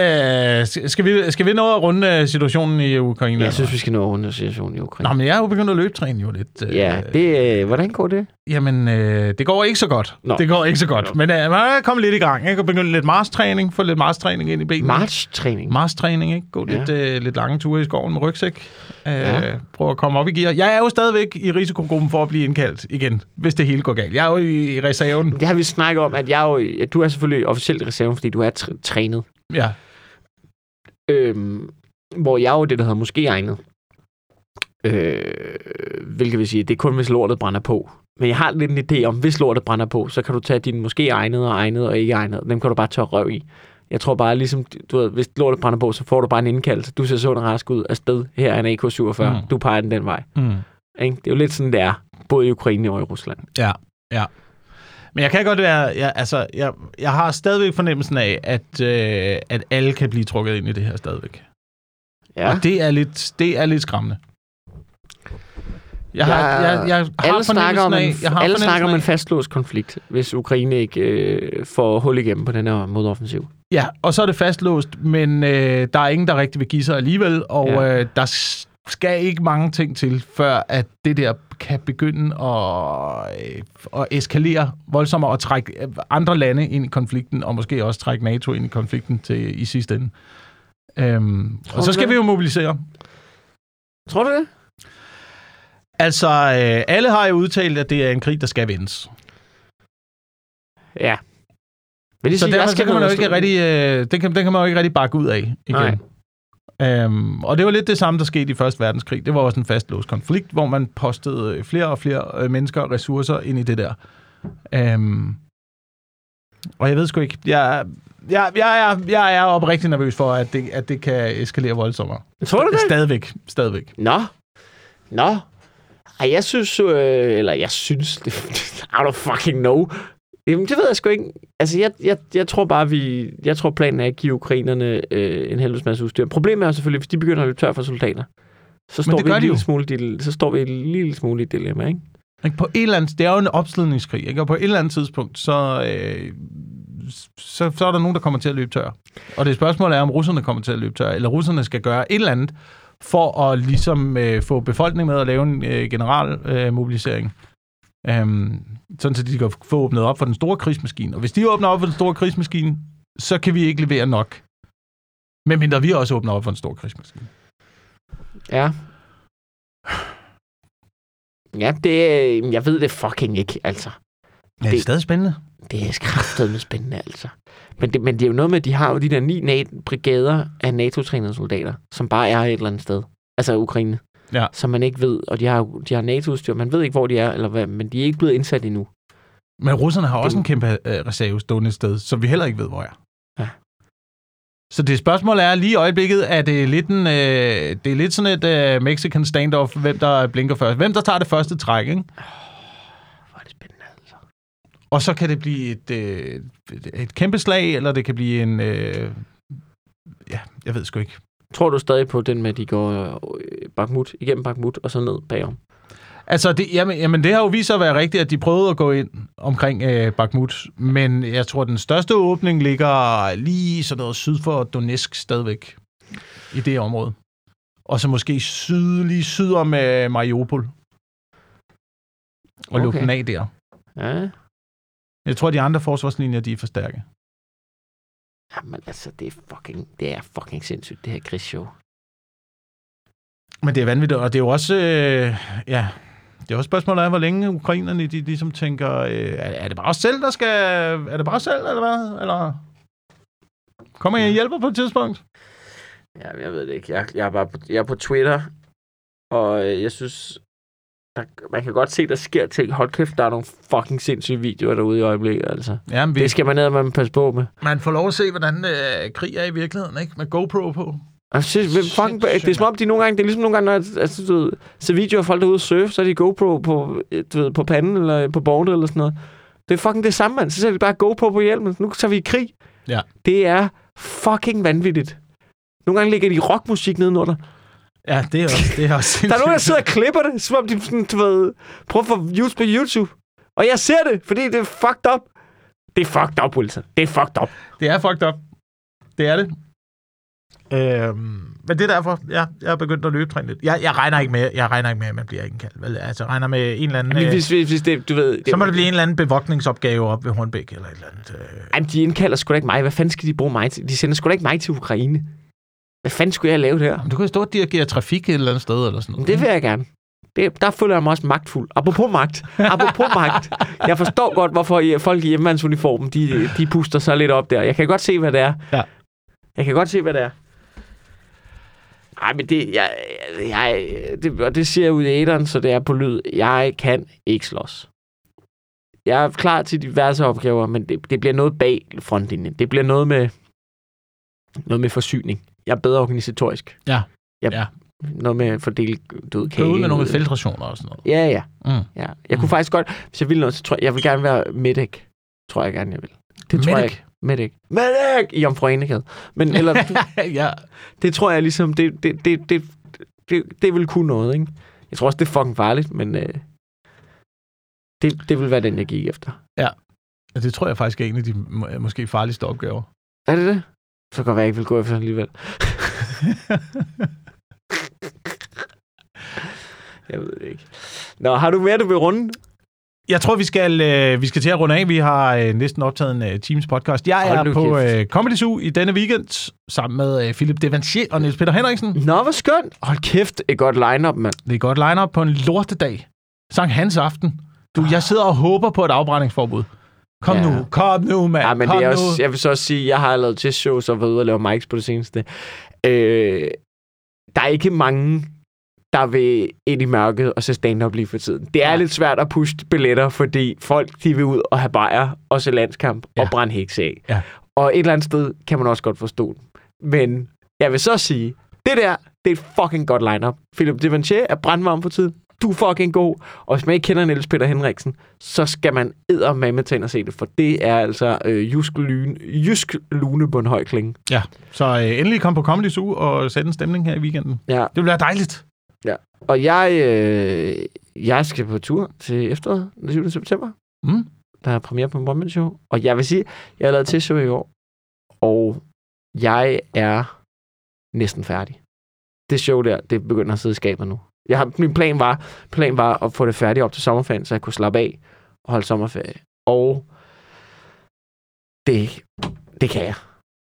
Øh, skal, vi, skal vi nå at runde øh, situationen i Ukraine? Jeg synes, vi skal nå at runde situationen i Ukraine. Nå, men jeg er jo begyndt at løbetræne jo lidt. øh, Ja, det, øh, hvordan går det? Jamen, øh, det går ikke så godt. Nå. Det går ikke så godt. Men øh, man er kommet lidt i gang. Jeg kan begynde lidt marstræning, få lidt marstræning ind i benene. March-træning. Marstræning, ikke? Gå Ja. lidt, øh, lidt lange ture i skoven med rygsæk. Øh, Ja. Prøv at komme op i gear. Jeg er jo stadigvæk i risikogruppen for at blive indkaldt igen, hvis det hele går galt. Jeg er jo i, i reserven. Det har vi snakket om, at jeg er jo, at du er selvfølgelig officielt i reserven, fordi du er tr- trænet. Ja. Øhm, hvor jeg jo det, der hedder måske egnet. Øh, hvilket vil sige, det er kun, hvis lortet brænder på. Men jeg har lidt en idé om, hvis lortet brænder på, så kan du tage dine måske egnede og egnede og ikke egnede. Dem kan du bare tørre røv i. Jeg tror bare, ligesom, du ved, hvis lortet brænder på, så får du bare en indkaldelse. Du ser og rask ud afsted. Her er en AK-47. Mm. Mm. Du peger den den vej. Mm. Ikke? Det er jo lidt sådan, det er. Både i Ukraine og i Rusland. Ja, ja. Men jeg kan godt være, jeg, altså, jeg, jeg har stadigvæk fornemmelsen af, at, øh, at alle kan blive trukket ind i det her stadigvæk. Ja. Og det er lidt, det er lidt skræmmende. Jeg har, Ja, jeg, jeg har alle snakker om, en, af, jeg har alle snakker om en fastlåst konflikt, hvis Ukraine ikke øh, får hul igennem på den her modoffensiv. Ja, og så er det fastlåst, men øh, der er ingen, der rigtig vil give sig alligevel, og Ja. øh, der skal ikke mange ting til, før at det der kan begynde at, øh, at eskalere voldsommere og trække øh, andre lande ind i konflikten, og måske også trække NATO ind i konflikten til i sidste ende. Øhm, og så skal det? vi jo mobilisere. Tror du det? Altså, øh, alle har jo udtalt, at det er en krig, der skal vindes. Ja. Vil det Så sige, derfor der så kan man jo ikke rigtig, øh, den, kan, den kan man jo ikke rigtig bakke ud af igen. Nej. Øhm, og det var lidt det samme, der skete i Første Verdenskrig. Det var også en fastlåst konflikt, hvor man postede øh, flere og flere øh, mennesker og ressourcer ind i det der. Øhm, og jeg ved sgu ikke, jeg, jeg, jeg, er, jeg er oprigtig nervøs for, at det, at det kan eskalere voldsommere. Tror du det? Stadigvæk, stadigvæk. Nå. Nå. Ej, jeg synes, øh, eller jeg synes, det, I don't fucking know. Jamen, det ved jeg sgu ikke. Altså, jeg, jeg, jeg tror bare, vi, jeg tror planen er at give ukrainerne øh, en helvedes masse udstyr. Problemet er selvfølgelig, hvis de begynder at løbe tør for soldater, så står, vi en jo. lille smule, så står vi en lille smule i et dilemma, ikke? Ikke? På et eller andet, det er jo en opslidningskrig, ikke? og på et eller andet tidspunkt, så, øh, så, så er der nogen, der kommer til at løbe tør. Og det spørgsmål er, om russerne kommer til at løbe tør, eller russerne skal gøre et eller andet for at ligesom øh, få befolkningen med at lave en øh, general øh, mobilisering. Øhm, sådan så de kan få åbnet op for den store krigsmaskine. Og hvis de åbner op for den store krigsmaskine, så kan vi ikke levere nok. Medmindre vi også åbner op for en stor krigsmaskine. Ja. Ja, det, øh, jeg ved det fucking ikke, altså. Ja, det er Det- stadig spændende. Det er kraftedeme spændende, altså. Men det, men det er jo noget med, at de har jo de der ni nat- brigader af NATO-trænede soldater, som bare er et eller andet sted. Altså Ukraine. Ja. Som man ikke ved. Og de har, de har NATO-udstyr. Man ved ikke, hvor de er, eller hvad, men de er ikke blevet indsat endnu. Men russerne har også Det- en kæmpe øh, reserve stående et sted, som vi heller ikke ved, hvor er. Så det spørgsmål er lige i øjeblikket, er det lidt, en, øh, det er lidt sådan et øh, Mexican standoff, hvem der blinker først. Hvem der tager det første træk, ikke? Hvor er det spændende, altså. Og så kan det blive et, øh, et- et kæmpe slag, eller det kan blive en... Øh, ja, jeg ved sgu ikke. Tror du stadig på den med, at de går øh, Bakhmut, igennem Bakhmut og så ned bagom? Altså, det, jamen, jamen, det har jo vist sig at være rigtigt, at de prøvede at gå ind omkring øh, Bakhmut, men jeg tror, den største åbning ligger lige sådan noget syd for Donetsk stadigvæk, i det område. Og så måske syd, lige syd om øh, Mariupol. Og okay. lukke den af der. Ja. Jeg tror, de andre forsvarslinjer, de er for stærke. Jamen altså, det er fucking, det er fucking sindssygt, det her krigsshow. Men det er vanvittigt, og det er jo også... Øh, ja, det er også spørgsmålet af, hvor længe ukrainerne de ligesom tænker, øh, er, er det bare os selv, der skal... Er det bare os selv, eller hvad? Eller kommer jeg hjælper på et tidspunkt? Ja, jeg ved det ikke. Jeg, jeg, er, bare på, jeg er på Twitter, og øh, jeg synes, der, man kan godt se, der sker ting. Hold kæft, der er nogle fucking sindssyge videoer derude i øjeblikket, altså. Jamen, vi, Det skal man ned, man passe på med. man får lov at se, hvordan øh, krig er i virkeligheden, ikke? Med GoPro på. Jeg synes, hvem fucking, det er som om, de nogle gange, det er ligesom nogle gange, når jeg altså, du ved, ser videoer af folk derude og surfe, så er de GoPro på, øh, du ved, på panden eller på bordet eller sådan noget. Det er fucking det samme, mand. Så sætter de bare GoPro på hjelmen. Nu tager vi i krig. Ja. Det er fucking vanvittigt. Nogle gange ligger de rockmusik ned under dig. Ja, det er også, det er også Der er nogen, der sidder og klipper det, som om de sådan, du ved, prøver at få views på YouTube. Og jeg ser det, fordi det er fucked up. Det er fucked up, Wilson. Det er fucked up. Det er fucked up. Det er det. Øhm, men det er derfor, ja, jeg har begyndt at løbe lidt. Jeg, jeg, regner ikke med, jeg regner ikke med, at man bliver indkaldt. Vel? Altså, jeg regner med en eller anden... Men øh, hvis, hvis, hvis det, du ved... Det, så må det blive en eller anden bevogtningsopgave op ved Hornbæk eller et eller andet. Øh. Ej, men de indkalder sgu da ikke mig. Hvad fanden skal de bruge mig til? De sender sgu da ikke mig til Ukraine. Hvad fanden skulle jeg lave der? Du kan stå og dirigere trafik et eller andet sted eller sådan noget. det vil jeg gerne. Det, der føler jeg mig også magtfuld. Apropos magt. Apropos magt. Jeg forstår godt, hvorfor folk i hjemmevandsuniformen, de, de puster sig lidt op der. Jeg kan godt se, hvad det er. Ja. Jeg kan godt se, hvad det er. Ej, men det, jeg, jeg, det, og det siger jeg ud i æderen, så det er på lyd. Jeg kan ikke slås. Jeg er klar til diverse opgaver, men det, det bliver noget bag frontlinjen. Det bliver noget med, noget med forsyning. Jeg er bedre organisatorisk. Ja. Jeg, Ja. Noget med at fordele død kage. ud med nogle feltrationer og sådan noget. Ja, ja. Mm. ja. Jeg kunne faktisk godt, hvis jeg ville noget, så tror jeg, jeg vil gerne være medic. Tror jeg gerne, jeg vil. Det tror jeg Medic? ikke. Medic. Medic! I Enegade. Men eller, ja. det tror jeg ligesom, det, det, det, det, det, det vil kunne noget, ikke? Jeg tror også, det er fucking farligt, men øh, det, det vil være den, jeg gik efter. Det tror jeg faktisk er en af de må- måske farligste opgaver. Er det det? Så kan det godt være, jeg ikke vil gå efter alligevel. jeg ved det ikke. Nå, har du mere, du vil runde? Jeg tror, vi skal, øh, vi skal til at runde af. Vi har øh, næsten optaget en øh, Teams podcast. Jeg Hold er på øh, Comedy Zoo i denne weekend sammen med øh, Philip Devanchier og Niels Peter Henriksen. Nå, hvor skønt. Hold kæft, et godt line-up, mand. Det er godt line på en lortedag. Sankt Hans aften. Du, jeg sidder og håber på et afbrændingsforbud. Kom Ja. nu, kom nu, mand. Ja, men kom det er nu. også, jeg vil så også sige, jeg har lavet testshows og været ude og lave mics på det seneste. Øh, der er ikke mange, der vil ind i mørket og se stand-up lige for tiden. Det er Ja. lidt svært at pushe billetter, fordi folk de vil ud og have bajer og se landskamp Ja. og brænde heks af. Ja. Og et eller andet sted kan man også godt forstå den. Men jeg vil så sige, det der, det er et fucking godt lineup. Philip Devanchier er brandvarm for tiden. Du er fucking god. Og hvis man ikke kender Niels Peter Henriksen, så skal man eddermame tage ind og se det, for det er altså øh, jysk, lyn, jysk lune på en høj klinge. Ja, så øh, endelig kom på Comedy Zoo og sætte en stemning her i weekenden. Ja. Det være dejligt. Og jeg, øh, jeg skal på tur til efteråret den 7. september. Mm. Der er premiere på en one show. Og jeg vil sige, jeg har lavet til show i år. Og jeg er næsten færdig. Det show der, det begynder at sidde i skabet nu. Jeg har, min plan var, plan var at få det færdigt op til sommerferien, så jeg kunne slappe af og holde sommerferie. Og det, det kan jeg.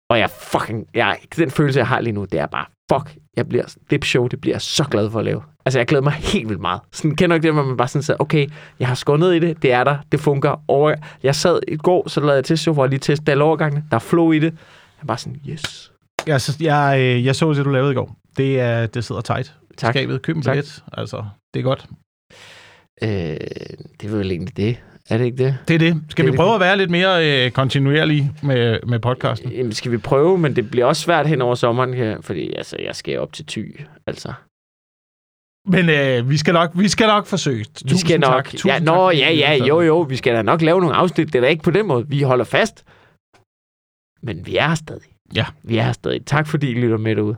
Og jeg fucking, jeg, den følelse, jeg har lige nu, det er bare, fuck, jeg bliver, det show, det bliver jeg så glad for at lave. Altså, jeg glæder mig helt vildt meget. Sådan, kender du ikke det, hvor man bare sådan siger, okay, jeg har skåret ned i det, det er der, det fungerer. Og jeg sad i går, så lavede jeg til hvor jeg lige testede alle overgangene. Der er flow i det. Jeg er bare sådan, yes. Jeg, så, jeg, øh, jeg så det, du lavede i går. Det, er, det sidder tight. Tak. Skabet, køb en Tak. billet. Altså, det er godt. Øh, det var vel egentlig det. Er det ikke det? Det er det. Skal Det er vi det. prøve at være lidt mere øh, kontinuerlige med, med podcasten? Jamen, skal vi prøve, men det bliver også svært hen over sommeren her, fordi altså, jeg skal op til ty, altså. Men øh, vi, skal nok, vi skal nok forsøge. Vi Tusind skal nok... Tak. Tusind ja, tak, nå, fordi ja, ja, jo, jo, vi skal da nok lave nogle afsnit. Det er da ikke på den måde. Vi holder fast. Men vi er her stadig. Ja. Vi er her stadig. Tak fordi I lytter med derude.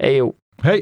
Ajo. Hej.